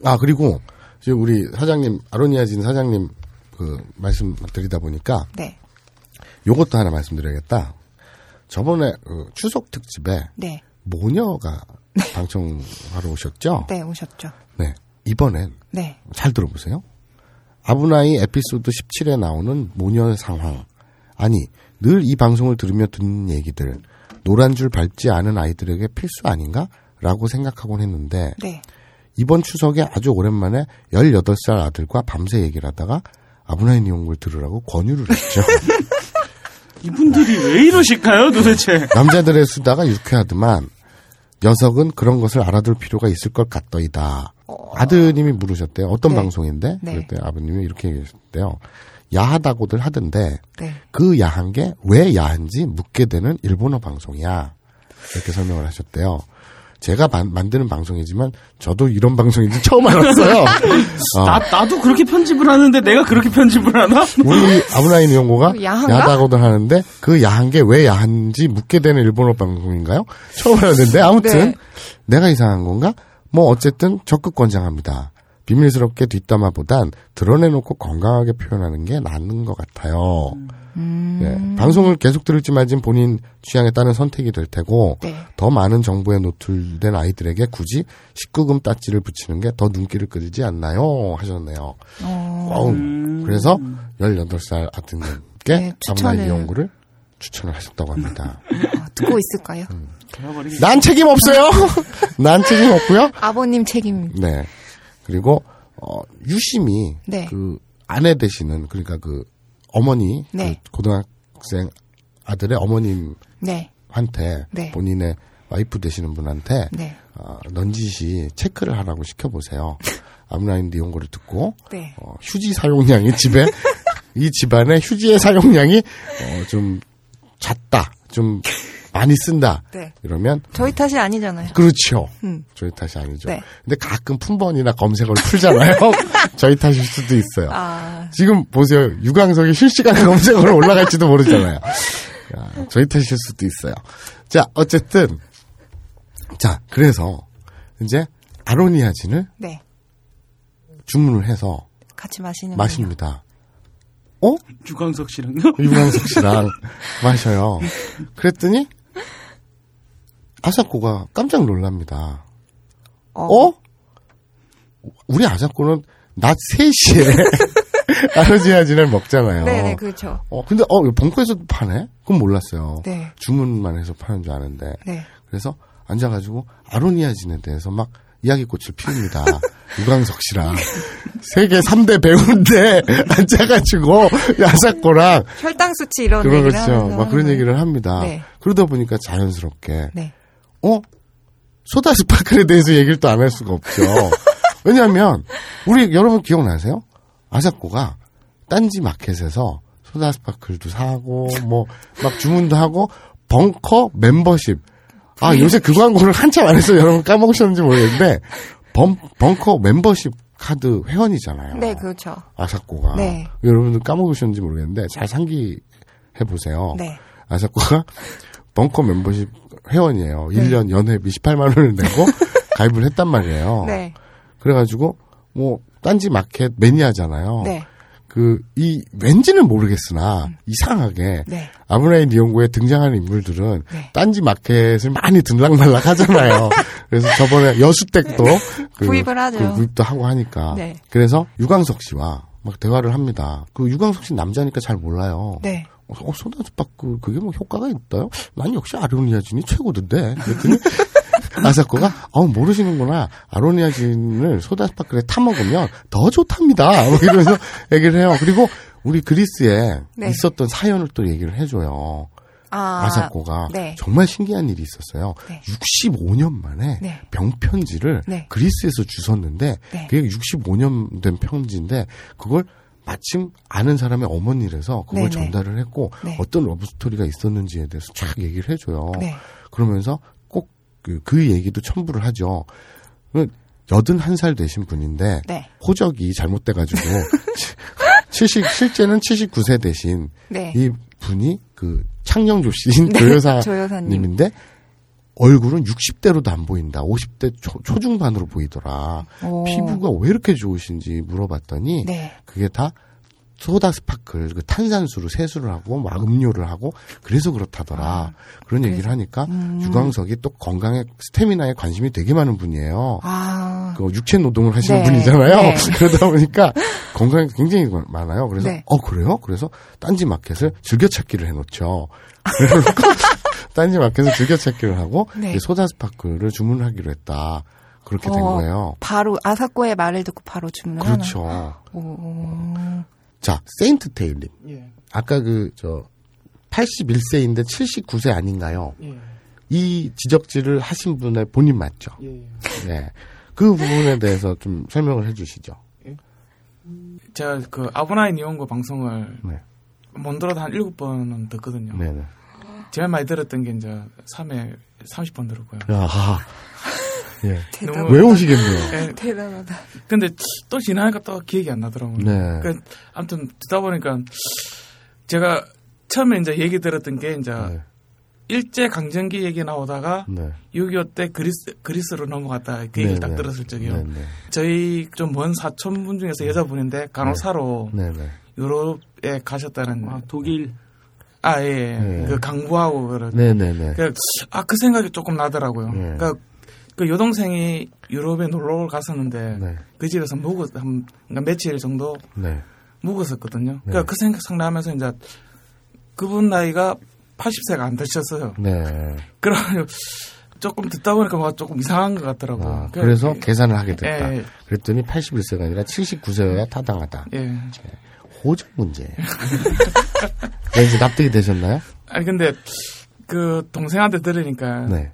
아 그리고 지금 우리 사장님 아로니아진 사장님 그 말씀 드리다 보니까 네. 요것도 하나 말씀드려야겠다. 저번에 그 추석 특집에 네. 모녀가 방청하러 오셨죠? 네, 오셨죠. 네. 이번엔 네. 잘 들어보세요. 아브나이 에피소드 17에 나오는 모녀 상황. 아니, 늘 이 방송을 들으며 듣는 얘기들. 노란 줄 밟지 않은 아이들에게 필수 아닌가? 라고 생각하곤 했는데, 네. 이번 추석에 아주 오랜만에 18살 아들과 밤새 얘기를 하다가 아브나인 이용을 들으라고 권유를 했죠. 이분들이 왜 이러실까요, 도대체? 남자들의 수다가 유쾌하더만 녀석은 그런 것을 알아둘 필요가 있을 것 같더이다. 아드님이 물으셨대요. 어떤 네. 방송인데? 네. 그랬더니 아버님이 이렇게 얘기하셨대요. 야하다고들 하던데 네. 그 야한 게 왜 야한지 묻게 되는 일본어 방송이야. 이렇게 설명을 하셨대요. 제가 만, 만드는 방송이지만 저도 이런 방송인지 처음 알았어요. 어, 나, 나도 그렇게 편집을 하는데 내가 그렇게 편집을 하나? 우리 아브라인 연구가 야한가? 야하다고들 하는데 그 야한 게 왜 야한지 묻게 되는 일본어 방송인가요? 처음 알았는데 아무튼 네. 내가 이상한 건가? 뭐 어쨌든 적극 권장합니다. 비밀스럽게 뒷담화보단 드러내놓고 건강하게 표현하는 게 낫는 것 같아요. 음. 네, 방송을 계속 들을지 말진 본인 취향에 따른 선택이 될 테고 네. 더 많은 정보에 노출된 아이들에게 굳이 19금 따지를 붙이는 게 더 눈길을 끌지 않나요? 하셨네요. 어, 어우, 그래서 18살 아드님께 네, 추천을- 연구를 추천을 하셨다고 합니다. 아, 듣고 있을까요? 음. 난 책임 없어요. 난 책임 없고요. 아버님 책임입니다. 네. 그리고 어, 유심히 네. 그 아내 되시는 그러니까 그 어머니 네. 그 고등학생 아들의 어머님한테 네. 네. 본인의 와이프 되시는 분한테 네. 어, 넌지시 체크를 하라고 시켜보세요. 아브라인 이용거를 듣고 네. 어, 휴지 사용량이 집에 이 집안의 휴지의 사용량이 어, 좀 잦다, 좀 많이 쓴다. 네. 이러면 저희 탓이 아니잖아요. 그렇죠. 음. 저희 탓이 아니죠. 네. 근데 가끔 품번이나 검색어를 풀잖아요. 저희 탓일 수도 있어요. 아, 지금 보세요. 유광석이 실시간 검색어로 올라갈지도 모르잖아요. 야, 저희 탓일 수도 있어요. 자, 어쨌든 자, 그래서 이제 아로니아 진을 네. 주문을 해서 같이 마시는 마십니다. 어? 유광석 씨랑요? 유광석 씨랑 마셔요. 그랬더니 아사코가 깜짝 놀랍니다. 어? 우리 아사코는 낮 3시에 아로니아진을 먹잖아요. 네네, 그렇죠. 어, 근데, 어, 벙커에서도 파네? 그건 몰랐어요. 네. 주문만 해서 파는 줄 아는데. 네. 그래서 앉아가지고 아로니아진에 대해서 막 이야기꽃을 피웁니다. 유광석 씨랑. 세계 3대 배우인데 앉아가지고 야사코랑. 혈당 수치 이런 그런 얘기를 거죠. 하면서 막 그런 얘기를 합니다. 네. 그러다 보니까 자연스럽게. 네. 어? 소다 스파클에 대해서 얘기를 또 안 할 수가 없죠. 왜냐하면 우리 여러분 기억나세요? 아사코가 딴지 마켓에서 소다 스파클도 사고 뭐 막 주문도 하고 벙커 멤버십. 아 요새 그 광고를 한참 안 해서 여러분 까먹으셨는지 모르겠는데 벙, 벙커 멤버십 카드 회원이잖아요. 네, 그렇죠. 아사코가 네. 여러분들 까먹으셨는지 모르겠는데 잘 상기해 보세요. 네. 아사코가 벙커 멤버십 회원이에요. 네. 1년 연회비 18만 원을 내고 가입을 했단 말이에요. 네. 그래가지고 뭐 딴지 마켓 매니아잖아요. 네. 그이 왠지는 모르겠으나 이상하게 네. 아브라인 이용고에 등장하는 인물들은 네. 딴지 마켓을 많이 들락날락 하잖아요. 그래서 저번에 여수댁도 그, 구입을 하죠. 그 구입도 하고 하니까. 네. 그래서 유광석 씨와 막 대화를 합니다. 그 유광석 씨 남자니까 잘 몰라요. 네. 어, 소다스파크 그게 뭐 효과가 있다요? 난 역시 아로니아진이 최고던데. 그랬더니 아사코가 어 모르시는구나. 아로니아진을 소다스파크에 타 먹으면 더 좋답니다. 뭐 이러면서 얘기를 해요. 그리고 우리 그리스에 네. 있었던 사연을 또 얘기를 해줘요. 아, 아사코가 네. 정말 신기한 일이 있었어요. 네. 65년 만에 네. 병편지를 네. 그리스에서 주웠는데 네. 그게 65년 된 편지인데 그걸 마침 아는 사람의 어머니라서 그걸 네, 네. 전달을 했고 네. 어떤 러브 스토리가 있었는지에 대해서 쫙 얘기를 해줘요. 네. 그러면서 꼭그 그 얘기도 첨부를 하죠. 그 81살 되신 분인데 네. 호적이 잘못돼가지고 70 실제는 79세 되신 네. 이 분이 그 창녕조 씨인 네, 조여사님인데 조여사님. 얼굴은 60대로도 안 보인다. 50대 초, 초중반으로 보이더라. 오. 피부가 왜 이렇게 좋으신지 물어봤더니 네. 그게 다 소다 스파클 그 탄산수로 세수를 하고 막 음료를 하고 그래서 그렇다더라. 그런 얘기를 하니까 음. 유광석이 또 건강에 스태미나에 관심이 되게 많은 분이에요. 아. 그 육체 노동을 하시는 네. 분이잖아요. 네. 그러다 보니까 관심이 굉장히 많아요. 그래서 네. 어 그래요? 그래서 딴지 마켓을 즐겨찾기를 해놓죠. 그래놓고 딴지 마켓을 즐겨찾기를 하고 네. 소다 스파클을 주문하기로 했다. 그렇게 된 어, 거예요. 바로 아사코의 말을 듣고 바로 주문을 그렇죠. 하나. 오. 자, 세인트 테일님. 예. 아까 그, 저, 81세인데 79세 아닌가요? 예. 이 지적질을 하신 분의 본인 맞죠? 예. 네. 그 부분에 대해서 좀 설명을 해 주시죠. 제가 그 아브나인 이용고 방송을 네. 못 들어도 한 일곱 번은 듣거든요. 네네. 제일 많이 들었던 게 이제 3회 30번 들었고요. 야, 예. 너무- 외우시겠네요. 예. 대단하다. 근데 또 지나니까 또 기억이 안 나더라고요. 네. 그 아무튼 듣다 보니까 제가 처음에 이제 얘기 들었던 게 이제 일제 강점기 얘기 나오다가 네. 6.25 때 그리스 그리스로 넘어갔다 그 얘기를 네, 딱 네. 들었을 적이요. 네, 네. 저희 좀 먼 사촌 분 중에서 여자분인데 간호사로 네, 네. 유럽에 가셨다는 독일 아 예, 예. 네. 그 강부하고 그런 네, 네, 네. 아그 생각이 조금 나더라고요. 네. 그러니까 그 여동생이 유럽에 놀러 갔었는데 네. 그 집에서 묵었 한 그러니까 며칠 정도 네. 묵었었거든요. 네. 그러니까 그 생각 나면서 이제 그분 나이가 80세가 안 되셨어요. 네. 그럼 조금 듣다 보니까 뭔가 조금 이상한 것 같더라고요. 아, 그러니까 그래서 계산을 하게 됐다. 예, 예. 그랬더니 81세가 아니라 79세여야 타당하다. 예. 호적 문제. 네, 이제 납득이 되셨나요? 아니 근데 그 동생한테 들으니까 네.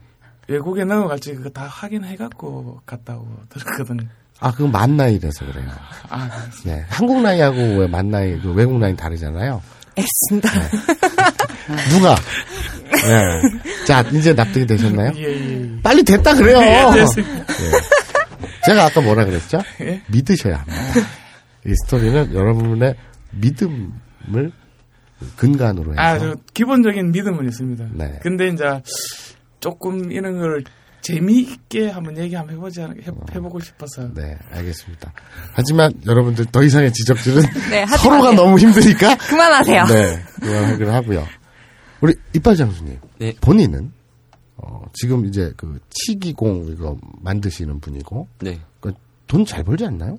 외국에 넘어갈지 그거 다 확인해갖고 갔다고 들었거든요. 아, 그건 만 나이라서 그래요. 아, 네. 한국 나이하고 왜만 나이, 그 외국 나이 다르잖아요. 애쓴다. 누가? 네. 자, 이제 납득이 되셨나요? 예, 예. 빨리 됐다 그래요. 예, 됐습니다. 예. 제가 아까 뭐라 그랬죠? 예? 믿으셔야 합니다. 이 스토리는 여러분의 믿음을 근간으로 해서 아, 저 기본적인 믿음은 있습니다. 네. 근데 이제 조금 이런 걸 재미있게 한번 얘기 한번 해보지 않, 해, 해보고 싶어서. 네, 알겠습니다. 하지만 여러분들 더 이상의 지적들은 네, 서로가 마세요. 너무 힘드니까 그만하세요. 네, 그만하기로 하고요. 우리 이빨 장수님 네. 본인은 어, 지금 이제 그 치기공 이거 만드시는 분이고 네. 돈잘 벌지 않나요?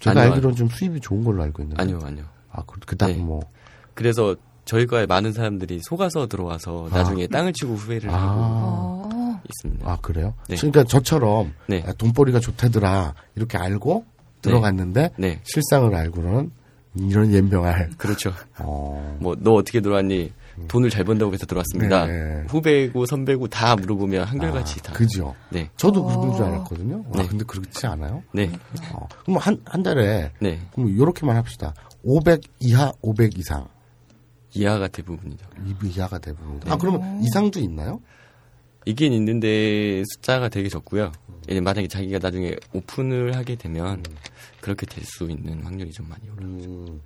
제가 아니요, 알기로는 좀 수입이 좋은 걸로 알고 있는데. 아니요, 아니요. 아, 그, 그닥 네. 뭐. 그래서 저희과에 많은 사람들이 속아서 들어와서 아. 나중에 땅을 치고 후회를 아. 하고 있습니다. 아, 그래요? 네. 그러니까 저처럼 네. 아, 돈벌이가 좋다더라 이렇게 알고 들어갔는데 네. 실상을 알고는 이런 연병할. 그렇죠. 어. 뭐너 어떻게 들어왔니? 돈을 잘 번다고 해서 들어왔습니다. 네. 후배고 선배고 다 물어보면 한결같이 다. 그죠? 네. 저도 그런 줄 알았거든요. 와, 네. 근데 그렇지 않아요? 네. 어, 그럼 한, 한 달에. 네. 그럼 요렇게만 합시다. 500 이하, 500 이상. 이하가 대부분이죠. 이 이하가 대부분. 네. 아, 그러면 이상도 있나요? 있긴 있는데 숫자가 되게 적고요. 예, 만약에 자기가 나중에 오픈을 하게 되면 그렇게 될 수 있는 확률이 좀 많이 올라가죠.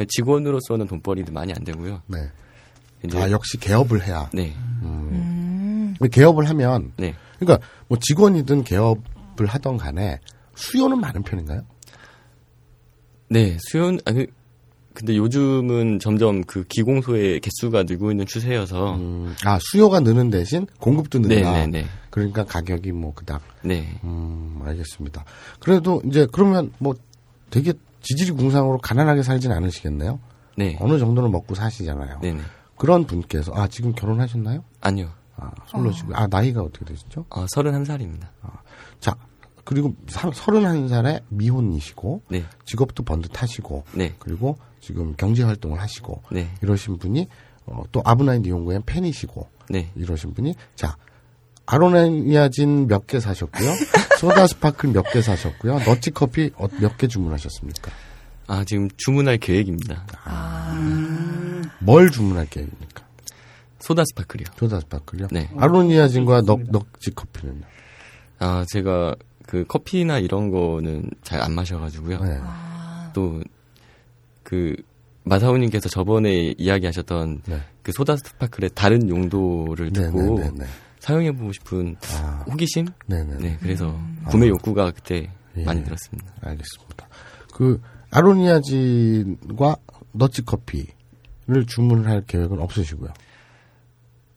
예, 직원으로서는 돈벌이도 많이 안 되고요. 네. 이제 아, 역시 개업을 해야. 네. 음. 개업을 하면. 네. 그러니까 뭐 직원이든 개업을 하던 간에 수요는 많은 편인가요? 네, 수요는 아니 근데 요즘은 점점 그 기공소의 개수가 늘고 있는 추세여서 아, 수요가 느는 대신 공급도 늘다. 네, 네, 네. 그러니까 가격이 뭐 그닥. 네. 음, 알겠습니다. 그래도 이제 그러면 뭐 되게 지질이 궁상으로 가난하게 살진 않으시겠네요? 네. 어느 정도는 먹고 사시잖아요. 네네. 그런 분께서 아 지금 결혼하셨나요? 아니요. 아 솔로시고 아 나이가 어떻게 되시죠? 아, 31살입니다. 자 그리고 사- 31살에 미혼이시고 네. 직업도 번듯하시고 네. 그리고 지금 경제 활동을 하시고 네. 이러신 분이 어, 또 아브나인 이용구의 팬이시고 네. 이러신 분이 자 아로니아진 몇 개 사셨고요 소다 스파클 몇 개 사셨고요 더치 커피 어, 몇개 주문하셨습니까? 아, 지금 주문할 계획입니다. 뭘 주문할 계획입니까? 소다 스파클이요. 소다 스파클요? 네. 아로니아진과 더 더치 커피는요? 아, 제가 그 커피나 이런 거는 잘 안 마셔가지고요. 네. 또 그 마사오님께서 저번에 이야기하셨던 네. 그 소다 스파클의 다른 용도를 네, 듣고 네, 네, 네. 사용해보고 싶은 아. 호기심? 네네. 네, 그래서 구매 욕구가 그때 예. 많이 들었습니다. 알겠습니다. 그 아로니아진과 너치 커피를 주문할 계획은 없으시고요.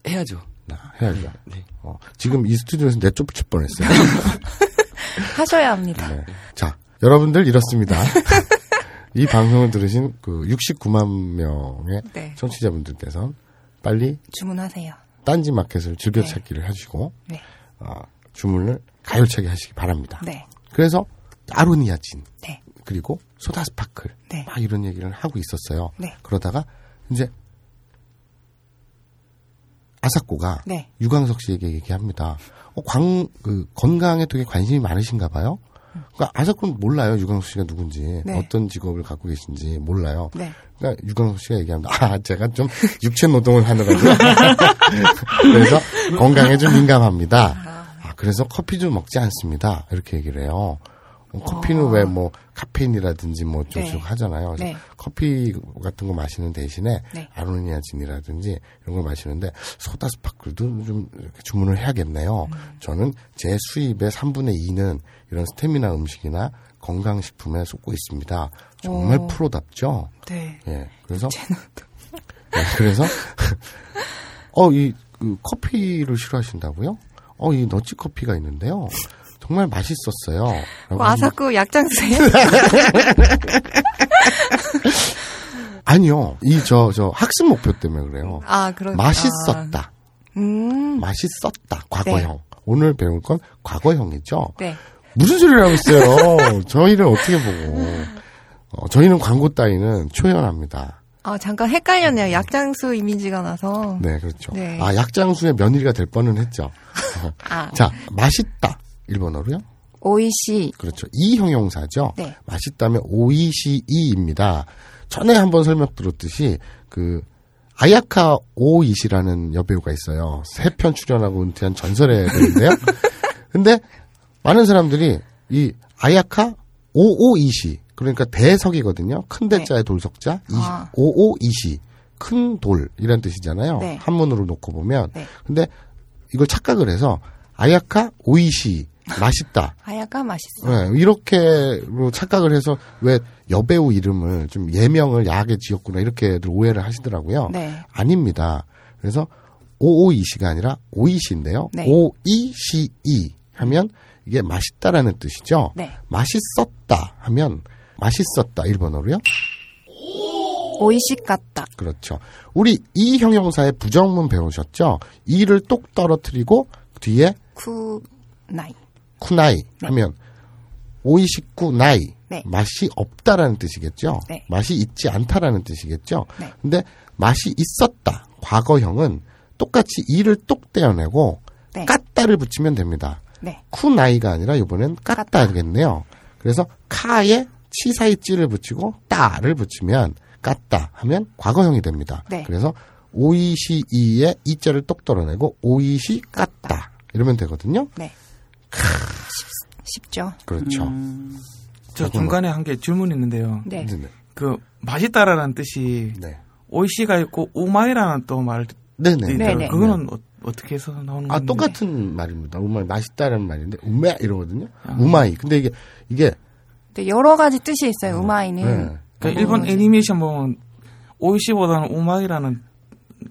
해야죠. 아, 해야죠. 네. 어, 지금 이 스튜디오에서 내쫓을 뻔했어요. 하셔야 합니다. 네. 자, 여러분들 이렇습니다. 이 방송을 들으신 그 69만 명의 네. 청취자분들께서는 빨리 주문하세요. 딴지 마켓을 즐겨찾기를 하시고 네. 어, 주문을 가열차게 하시기 바랍니다. 네. 그래서 아로니아진 네. 그리고 소다 스파클 네. 막 이런 얘기를 하고 있었어요. 네. 그러다가 이제 아사코가 네. 유광석 씨에게 얘기합니다. 어, 광, 그, 건강에 되게 관심이 많으신가 봐요? 그러니까 아사코는 몰라요. 유광석 씨가 누군지. 네. 어떤 직업을 갖고 계신지 몰라요. 네. 그러니까 유광석 씨가 얘기합니다. 아, 제가 좀 육체 노동을 하느라고요. 그래서 건강에 좀 민감합니다. 아, 그래서 커피 좀 먹지 않습니다. 이렇게 얘기를 해요. 어, 커피는 왜뭐 카페인이라든지 뭐 네. 어쩌고 하잖아요. 그래서 네. 커피 같은 거 마시는 대신에 네. 아로니아진이라든지 이런 걸 마시는데 소다 스파클도 좀 주문을 해야겠네요. 음. 저는 제 수입의 3분의 2는 이런 스테미나 음식이나 건강식품에 쏟고 있습니다. 정말 오. 프로답죠? 네. 예. 그래서 네, 그래서 어 이 그 커피를 싫어하신다고요? 어 이 너치 커피가 있는데요. 정말 맛있었어요. 와, 막- 자꾸 약장수예요? 아니요. 이 저 저 학습 목표 때문에 그래요. 아, 그런 맛있었다. 음. 맛있었다. 과거형. 오늘 배울 건 과거형이죠. 네. 무슨 소리를 하고 있어요? 저희를 어떻게 보고. 어, 저희는 광고 따위는 초연합니다. 아, 잠깐 헷갈렸네요. 약장수 이미지가 나서. 네, 그렇죠. 네. 아, 약장수의 며느리가 될 뻔은 했죠. 어. 아. 자, 맛있다. 일본어로요? 오이시. 그렇죠. 이 형용사죠. 네. 맛있다면 오이시이입니다. 전에 한번 설명드렸듯이 그 아야카 오이시라는 여배우가 있어요. 세 편 출연하고 은퇴한 전설의 배우인데요. 근데 많은 사람들이 이 아야카 오오이시 그러니까 대석이거든요. 큰 대자의 돌석자 이- 아. 오오이시 큰 돌이란 뜻이잖아요. 네. 한문으로 놓고 보면 네. 근데 이걸 착각을 해서 아야카 오이시 맛있다. 아야가 맛있어. 네, 이렇게로 착각을 해서 왜 여배우 이름을 좀 예명을 야하게 지었구나 이렇게들 오해를 하시더라고요. 네. 아닙니다. 그래서 오오이시가 아니라 오이시인데요. 네. 오이시이 하면 이게 맛있다라는 뜻이죠. 네. 맛있었다 하면 맛있었다 일본어로요. 오이시 같다. 그렇죠. 우리 이 형용사의 부정문 배우셨죠? 이를 똑 떨어뜨리고 뒤에 쿠나이. 쿠나이 하면 오이시쿠 나이 네. 맛이 없다라는 뜻이겠죠. 네. 맛이 있지 않다라는 뜻이겠죠. 네. 근데 맛이 있었다 과거형은 똑같이 이를 똑 떼어내고 네. 까따를 붙이면 됩니다. 네. 쿠나이가 아니라 이번엔 까따겠네요. 그래서 카에 치사이 찌를 붙이고 따를 붙이면 까따 하면 과거형이 됩니다. 네. 그래서 오이시 이에 이자를 똑 떨어내고 오이시 까따 이러면 되거든요. 네. 쉽죠. 그렇죠. 음. 저 중간에 한개 질문 있는데요. 네. 네네. 그 맛있다라는 뜻이 네. 오이시가 있고 우마이라는 또 말. 네네. 네네. 그거는 어, 떻게 해서 나오는 아 건데? 똑같은 말입니다. 우마이 맛있다는 말인데 우메 이러거든요. 우마이. 근데 이게 이게 네, 여러 가지 뜻이 있어요. 우마이는. 네. 그러니까 일본? 애니메이션 보면 오이시보다는 우마이라는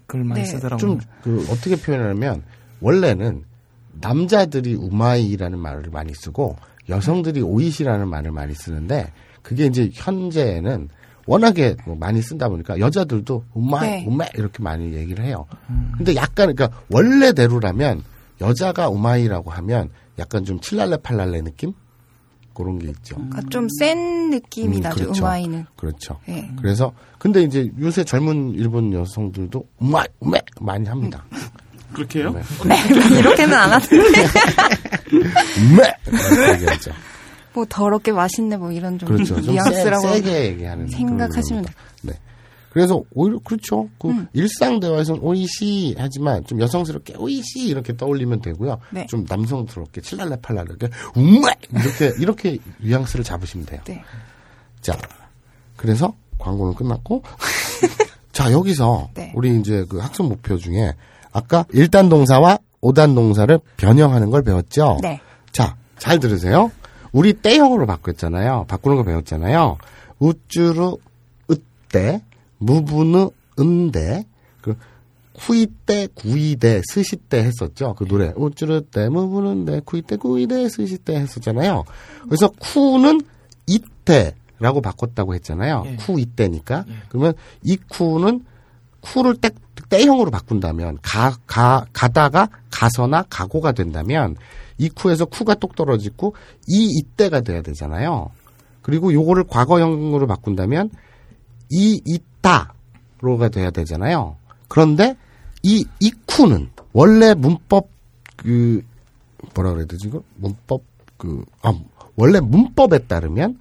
걸 많이 네. 쓰더라고요. 좀 그 어떻게 표현하면 원래는 남자들이 우마이라는 말을 많이 쓰고 여성들이 오이시라는 말을 많이 쓰는데 그게 이제 현재는 워낙에 뭐 많이 쓴다 보니까 여자들도 우마이, 네. 우메 이렇게 많이 얘기를 해요. 근데 약간 그러니까 원래대로라면 여자가 우마이라고 하면 약간 좀 칠랄레 팔랄레 느낌 그런 게 있죠. 그러니까 좀센 느낌이 음, 나죠. 그렇죠. 우마이는. 그렇죠. 네. 그래서 근데 이제 요새 젊은 일본 여성들도 우마이, 우메 많이 합니다. 그렇게 해요? 네. 이렇게는 안 하던데. 우메 이렇게 얘기하죠. 뭐 더럽게 맛있네 뭐 이런 좀 그렇죠. 좀 뉘앙스라고 세, 게 얘기하는 생각하시면. 네. 그래서 오히려 그렇죠. 그 음. 일상 대화에서는 오이시 하지만 좀 여성스럽게 오이시 이렇게 떠올리면 되고요. 네. 좀 남성스럽게 칠랄레팔랄 이렇게 우메 이렇게 이렇게 뉘앙스를 잡으시면 돼요. 네. 자, 그래서 광고는 끝났고 자 여기서 네. 우리 이제 그 학습 목표 중에 아까 일단 동사와 오단 동사를 변형하는 걸 배웠죠. 네. 자, 잘 들으세요. 우리 때형으로 바꿨잖아요. 바꾸는 거 배웠잖아요. 우쭈르 으때 무부느 은데 그 후이때 구이대 스시때 했었죠. 그 노래 우쭈르 때 무부는데 구이때 구이대 스시때 했었잖아요. 그래서 쿠는 이때라고 바꿨다고 했잖아요. 예. 쿠 이때니까 그러면 이 쿠는 쿠를 딱 때형으로 바꾼다면 가, 가, 가다가 가서나 가고가 된다면 이 쿠에서 쿠가 똑 떨어지고 이 이때가 돼야 되잖아요. 그리고 요거를 과거형으로 바꾼다면 이 이따로가 돼야 되잖아요. 그런데 이 이쿠는 원래 문법 그 뭐라 그래야 되지 이거 문법 그 아, 원래 문법에 따르면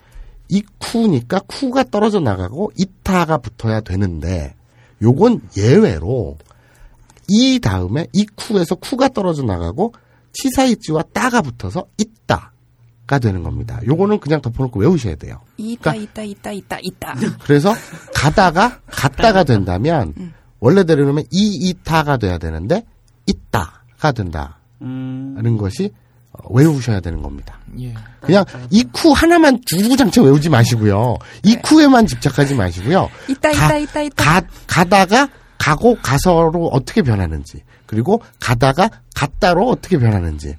이쿠니까 쿠가 떨어져 나가고 이타가 붙어야 되는데 요건 예외로 이 다음에 이 쿠에서 쿠가 떨어져 나가고 치사이치와 따가 붙어서 있다 가 되는 겁니다. 요거는 그냥 덮어놓고 외우셔야 돼요. 있다, 있다, 있다, 있다, 있다. 그래서 가다가 갔다가 된다면 원래대로면 이 이타가 돼야 되는데 있다가 된다는 음. 것이 어, 외우셔야 되는 겁니다. 예. 그냥 이쿠 하나만 주구장창 외우지 마시고요. 이 쿠에만 집착하지 마시고요. 있다, 가- 있다, 있다, 있다. 가, 가다가 가고 가서로 어떻게 변하는지 그리고 가다가 갔다로 어떻게 변하는지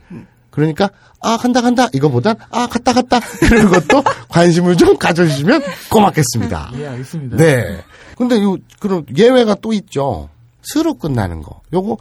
그러니까 아 간다 간다 이거보단 아 갔다 갔다 이런 것도 관심을 좀 가져주시면 고맙겠습니다. 예, 알겠습니다. 네. 근데 요 그런 예외가 또 있죠. す로 끝나는 거. 요거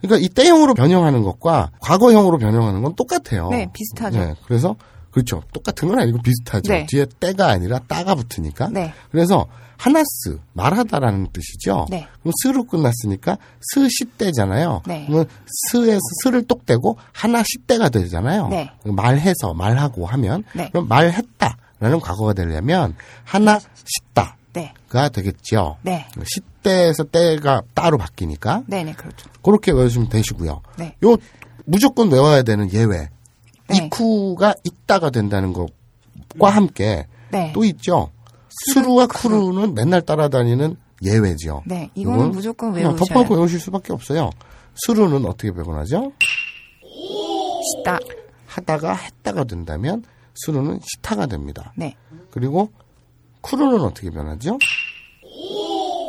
그러니까 이 て형으로 변형하는 것과 과거형으로 변형하는 건 똑같아요. 네, 비슷하죠. 네, 그래서 그렇죠. 똑같은 건 아니고 비슷하죠. 네. 뒤에 て가 아니라 た가 붙으니까. 네. 그래서 話す 말하다라는 뜻이죠. 네. 그럼 す로 끝났으니까 す して잖아요. 네. 그러면 す에서 す를 똑 떼고 話して가 되잖아요. 네. 말해서 말하고 하면 네. 그럼 말했다라는 과거가 되려면 하나 시다. 네. 가 되겠죠. 네. 시때에서 때가 따로 바뀌니까 네네, 그렇죠. 그렇게 외우시면 되시고요. 네. 요 무조건 외워야 되는 예외. 네. 이쿠가 있다가 된다는 것과 함께 네. 또 있죠. 수루와 쿠루는 맨날 따라다니는 예외죠. 네, 이거는 무조건 외우셔야 덮어놓고 외우실 수밖에 없어요. 수루는 어떻게 배분하죠? 시다. 하다가 했다가 된다면 수루는 시타가 됩니다. 네. 그리고 쿠루는 어떻게 변하죠?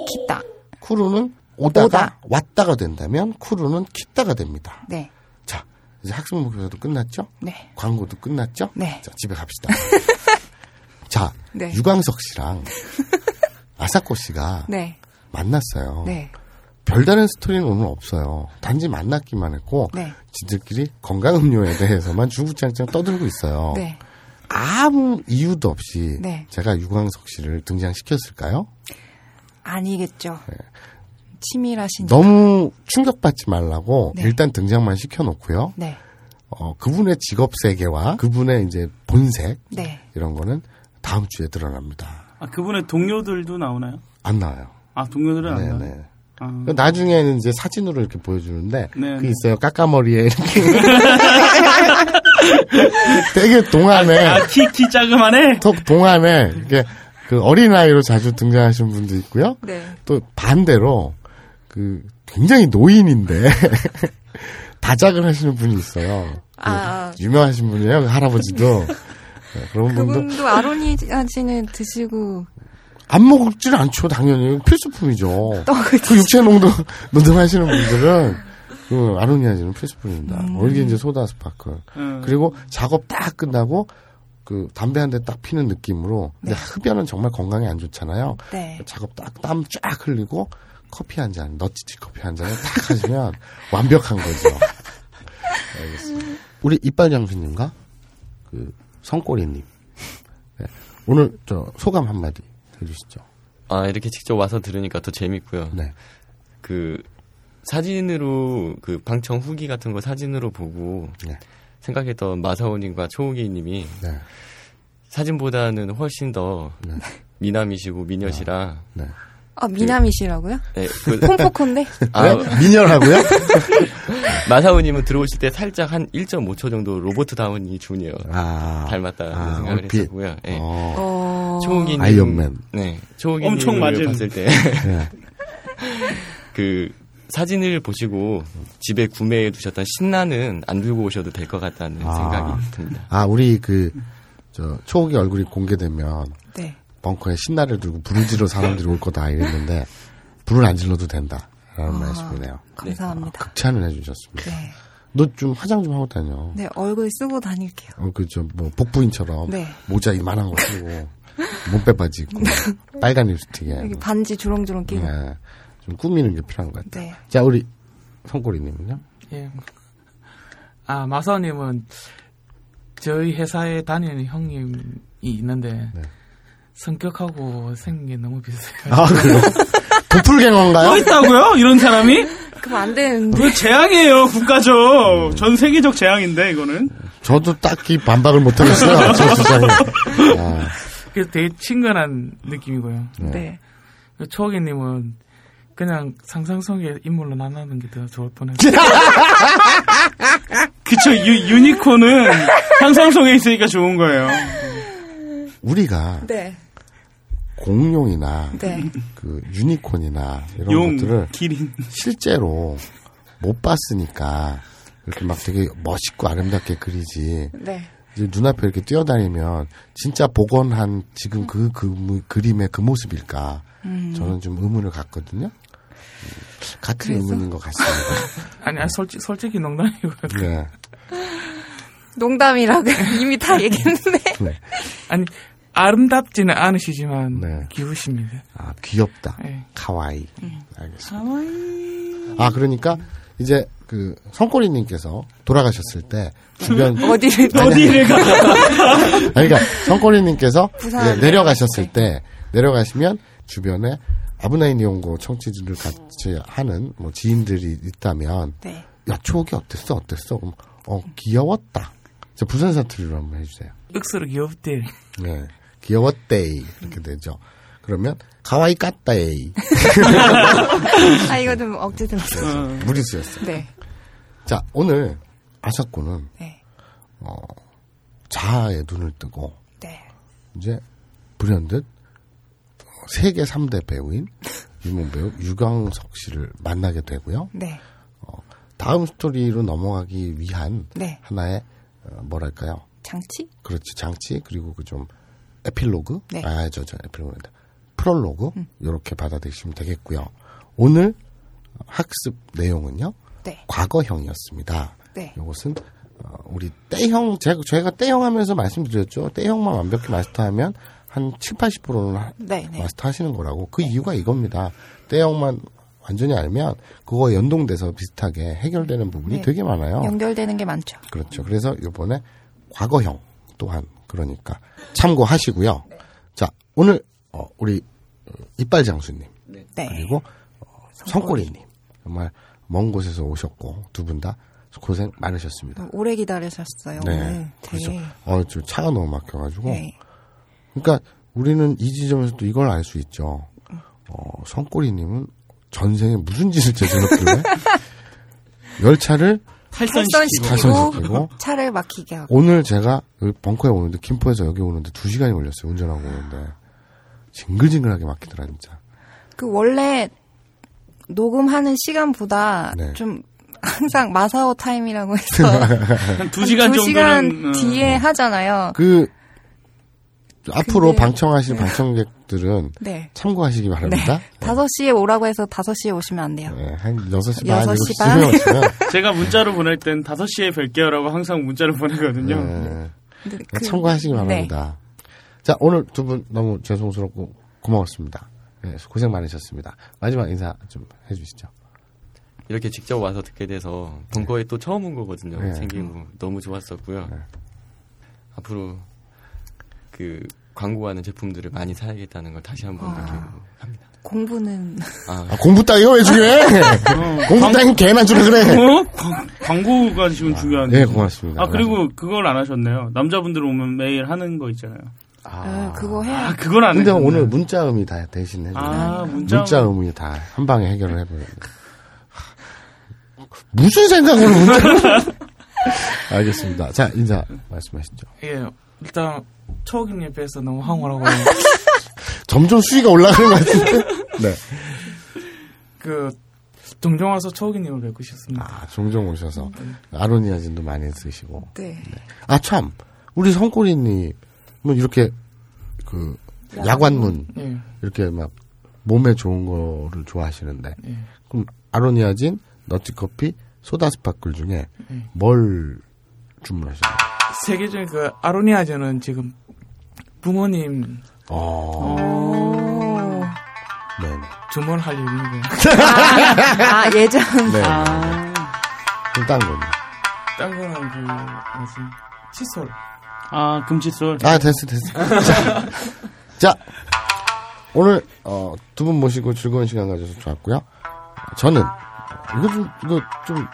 키다. 쿠루는 오다가 오다. 왔다가 된다면 쿠루는 키다가 됩니다. 네. 자, 이제 학습 목표도 끝났죠? 네. 광고도 끝났죠? 네. 자, 집에 갑시다. 자, 네. 유광석 씨랑 아사코 씨가 네. 만났어요. 네. 별다른 스토리는 오늘 없어요. 단지 만났기만 했고 네. 지들끼리 건강 음료에 대해서만 주구장창 떠들고 있어요. 네. 아무 이유도 없이 네. 제가 유광석 씨를 등장시켰을까요? 아니겠죠. 네. 치밀하신. 너무 충격받지 말라고 네. 일단 등장만 시켜놓고요. 네. 어, 그분의 직업 세계와 그분의 이제 본색 네. 이런 거는 다음 주에 드러납니다. 아, 그분의 동료들도 나오나요? 안 나와요. 아, 동료들은 안 나와요? 네네. 아. 나중에는 이제 사진으로 이렇게 보여주는데 네, 그 네. 있어요. 까까머리에 이렇게 되게 동안에 아, 키, 키 자그만해? 톡 동안에 이게 그 어린아이로 자주 등장하시는 분도 있고요. 네. 또 반대로 그 굉장히 노인인데 다작을 하시는 분이 있어요. 그 아. 유명하신 분이에요. 그 할아버지도. 네, 그런 분도 그분도 아로니아진을 드시고 안 먹지는 않죠. 당연히 필수품이죠. 떡을 그 육체 농도 노동하시는 분들은 그 아로니아진은 필수품입니다. 음. 뭐 이게 이제 소다 스파클. 음. 그리고 작업 딱 끝나고 그 담배 한 대 딱 피는 느낌으로 근데 흡연은 정말 건강에 안 좋잖아요. 네. 작업 딱 땀 쫙 흘리고 커피 한 잔, 너치치 커피 한 잔을 딱 하시면 완벽한 거죠. 알겠습니다. 우리 이빨 장수님과 그 성꼬리님 네. 오늘 저 소감 한마디 해주시죠. 아 이렇게 직접 와서 들으니까 더 재밌고요. 네. 그 사진으로 그 방청 후기 같은 거 사진으로 보고 네. 생각했던 마사오님과 초우기님이 네. 사진보다는 훨씬 더 네. 미남이시고 미녀시라. 네. 아 미남이시라고요? 네, 그- 콩포콘데? 아, 네? 미녀라고요? 마사오님은 들어오실 때 살짝 한 1.5초 정도 로버트 다우니 주니어 아, 닮았다는 아, 생각을 얼핏. 했었고요. 네. 어. 어. 초우기님 아이언맨. 네, 초우기님 엄청 맞은. 봤을 때 네. 그 사진을 보시고 집에 구매해 두셨던 신나는 안 들고 오셔도 될 것 같다는 아. 생각이 듭니다. 아, 우리 그, 저, 초옥이 얼굴이 공개되면, 네. 벙커에 신나를 들고 불을 지러 사람들이 올 거다 이랬는데, 불을 안 질러도 된다. 라는 말씀이네요. 감사합니다. 극찬을 해주셨습니다. 네. 너좀 화장 좀 하고 다녀. 네, 얼굴 쓰고 다닐게요. 어, 그, 저, 뭐, 복부인처럼. 네. 모자 이만한 거 쓰고, 몸빼 바지 입고, 빨간 립스틱에. 여기 반지 주렁주렁 끼고. 네. 좀 꾸미는 게 필요한 것 같아요. 네. 자, 우리 성꼬리님은요? 예. 아, 마사오님은 저희 회사에 다니는 형님이 있는데 네. 성격하고 생긴 게 너무 비슷해요. 아, 그래요? 도플갱어인가요? 또 있다고요? 이런 사람이? 그럼 안 되는데. 그 재앙이에요, 국가적. 전 세계적 재앙인데, 이거는. 저도 딱히 반박을 못하겠어요. 아, 그래서 되게 친근한 느낌이고요. 네. 그 초기님은 그냥 상상 속에 인물로 나누는 게 더 좋을 뻔했어요. 그쵸, 유, 유니콘은 상상 속에 있으니까 좋은 거예요. 우리가 네. 공룡이나 네. 그 유니콘이나 이런 용, 것들을 기린. 실제로 못 봤으니까 이렇게 막 되게 멋있고 아름답게 그리지. 네. 이제 눈앞에 이렇게 뛰어다니면 진짜 복원한 지금 그, 그 무- 그림의 그 모습일까? 음. 저는 좀 의문을 갖거든요. 음, 같은 의문인 것 같습니다. 아니, 아니 솔직, 솔직히 농담이고요. 네. 농담이라고 이미 다 얘기했는데. 네. 아니, 아름답지는 않으시지만 네. 귀우십니다. 아, 귀엽다. 네. 카와이. 알겠습니다. 아, 그러니까 이제 그 성꼬리 님께서 돌아가셨을 때 주변 어디를, 아니. 어디를 가? 아니, 그러니까 성꼬리 님께서 부산에. 이제 내려가셨을 때 내려가시면 주변에 아브나인 이용고 청취들을 같이 하는 뭐 지인들이 있다면 네. 야 추억이 어땠어 어땠어 그럼 어 귀여웠다. 저 부산 사투리로 한번 해주세요. 억수로 귀엽대. 네 귀여웠데이 이렇게 되죠. 그러면 가와이 깠다에이 아, 이거 좀 억지 들었어요. 무리수였어요. 네. 자 오늘 아사코는 네. 어, 자아의 눈을 뜨고 네. 이제 불현듯 세계 3대 배우인 유명 배우 유광석 씨를 만나게 되고요. 네. 다음 스토리로 넘어가기 위한 네. 하나의 어, 뭐랄까요? 장치? 그렇지 장치 그리고 그 좀 에필로그 네. 아저 저 에필로그다 프롤로그 이렇게 받아들이시면 되겠고요. 오늘 학습 내용은요 네. 과거형이었습니다. 네. 이것은 어, 우리 때형 제가 저희가 때형 하면서 말씀드렸죠. 때형만 완벽히 마스터하면 한 7, 80%는 네, 네. 마스터 하시는 거라고. 그 이유가 이겁니다. 때형만 완전히 알면 그거 연동돼서 비슷하게 해결되는 부분이 네. 되게 많아요. 연결되는 게 많죠. 그렇죠. 그래서 이번에 과거형 또한 그러니까 참고하시고요. 자, 오늘 어, 우리 어, 이빨 장수님 네. 그리고 어, 성꼬리님 정말 먼 곳에서 오셨고 두 분 다 고생 많으셨습니다. 오래 기다리셨어요. 네, 오늘. 그렇죠. 어, 저 차가 너무 막혀가지고. 네. 그러니까 우리는 이 지점에서 또 이걸 알 수 있죠. 어, 성꼬리님은 전생에 무슨 짓을 저질렀길래 열차를 탈선시키고. 탈선시키고 차를 막히게 하고. 오늘 제가 여기 벙커에 오는데 김포에서 여기 오는데 두 시간이 걸렸어요. 운전하고 오는데 징글징글하게 막히더라 진짜. 그 원래 녹음하는 시간보다 네. 좀 항상 마사오 타임이라고 해서 한두 시간 두 시간 정도는. 어. 뒤에 하잖아요. 그 앞으로 근데- 방청하실 방청객들은 네. 참고하시기 바랍니다. 네. 5시에 오라고 해서 5시에 오시면 안 돼요. 네, 한 6시 반, 여섯 7시 시 반. 쯤에 오시면 제가 문자로 보낼 땐 5시에 뵐게요라고 항상 문자를 보내거든요. 네. 근데 그- 참고하시기 네. 바랍니다. 자, 오늘 두 분 너무 죄송스럽고 고마웠습니다. 네, 고생 많으셨습니다. 마지막 인사 좀 해주시죠. 이렇게 직접 와서 듣게 돼서 벙커에 또 처음 온 거거든요. 네. 생기고 너무 좋았었고요. 앞으로 그 광고하는 제품들을 많이 사야겠다는 걸 다시 한번 느끼고 합니다. 공부는 아, 아, 공부 따위가 왜 중요해? 공부 따위는 개나 주라 그래. 어? 광- 광고가 지금 중요한데. 네, 고맙습니다. 아, 그리고 그걸 안 하셨네요. 남자분들 오면 매일 하는 거 있잖아요. 아, 그거 해야 아, 그건 안 근데 했네. 오늘 문자음이 다 대신 해줘요. 아, 문자. 문자음이 다 한 방에 해결을 해버렸네. 무슨 생각으로 문자를? 알겠습니다. 자, 인사 말씀하시죠. 예, 일단 초기님 옆에서 너무 황홀하고 점점 수위가 올라가는 것 같은데? 네. 그 종종 와서 초기님을 뵙고 싶습니다. 아, 종종 오셔서 아로니아진도 많이 쓰시고. 네. 아, 참. 우리 성꼬리님은 이렇게 그 야관문 예. 이렇게 막 몸에 좋은 거를 좋아하시는데 예. 그럼 아로니아진, 너티커피, 소다 스파클 중에 예. 뭘 주문하셨나요? 세계 중에 그 아로니아저는 지금 부모님 어, 오. 네네. 주문할 일이고. 아, 예전. 네. 아, 그럼 딴 거는. 딴 거는 그 뭐지 칫솔. 아 금칫솔. 아, 됐어, 됐어. 자, 자, 오늘, 어, 두 분 모시고 즐거운 시간 가져서 좋았고요. 저는, 이거 좀, 이거 좀,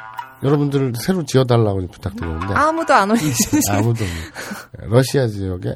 여러분들 새로 지어달라고 좀 부탁드리는데. 아무도 안 올리시죠. 아무도. 러시아 지역의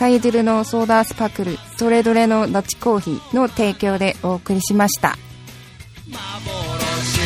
サイドルのソーダスパクル、それぞれのダッチコーヒーの提供でお送りしました。幻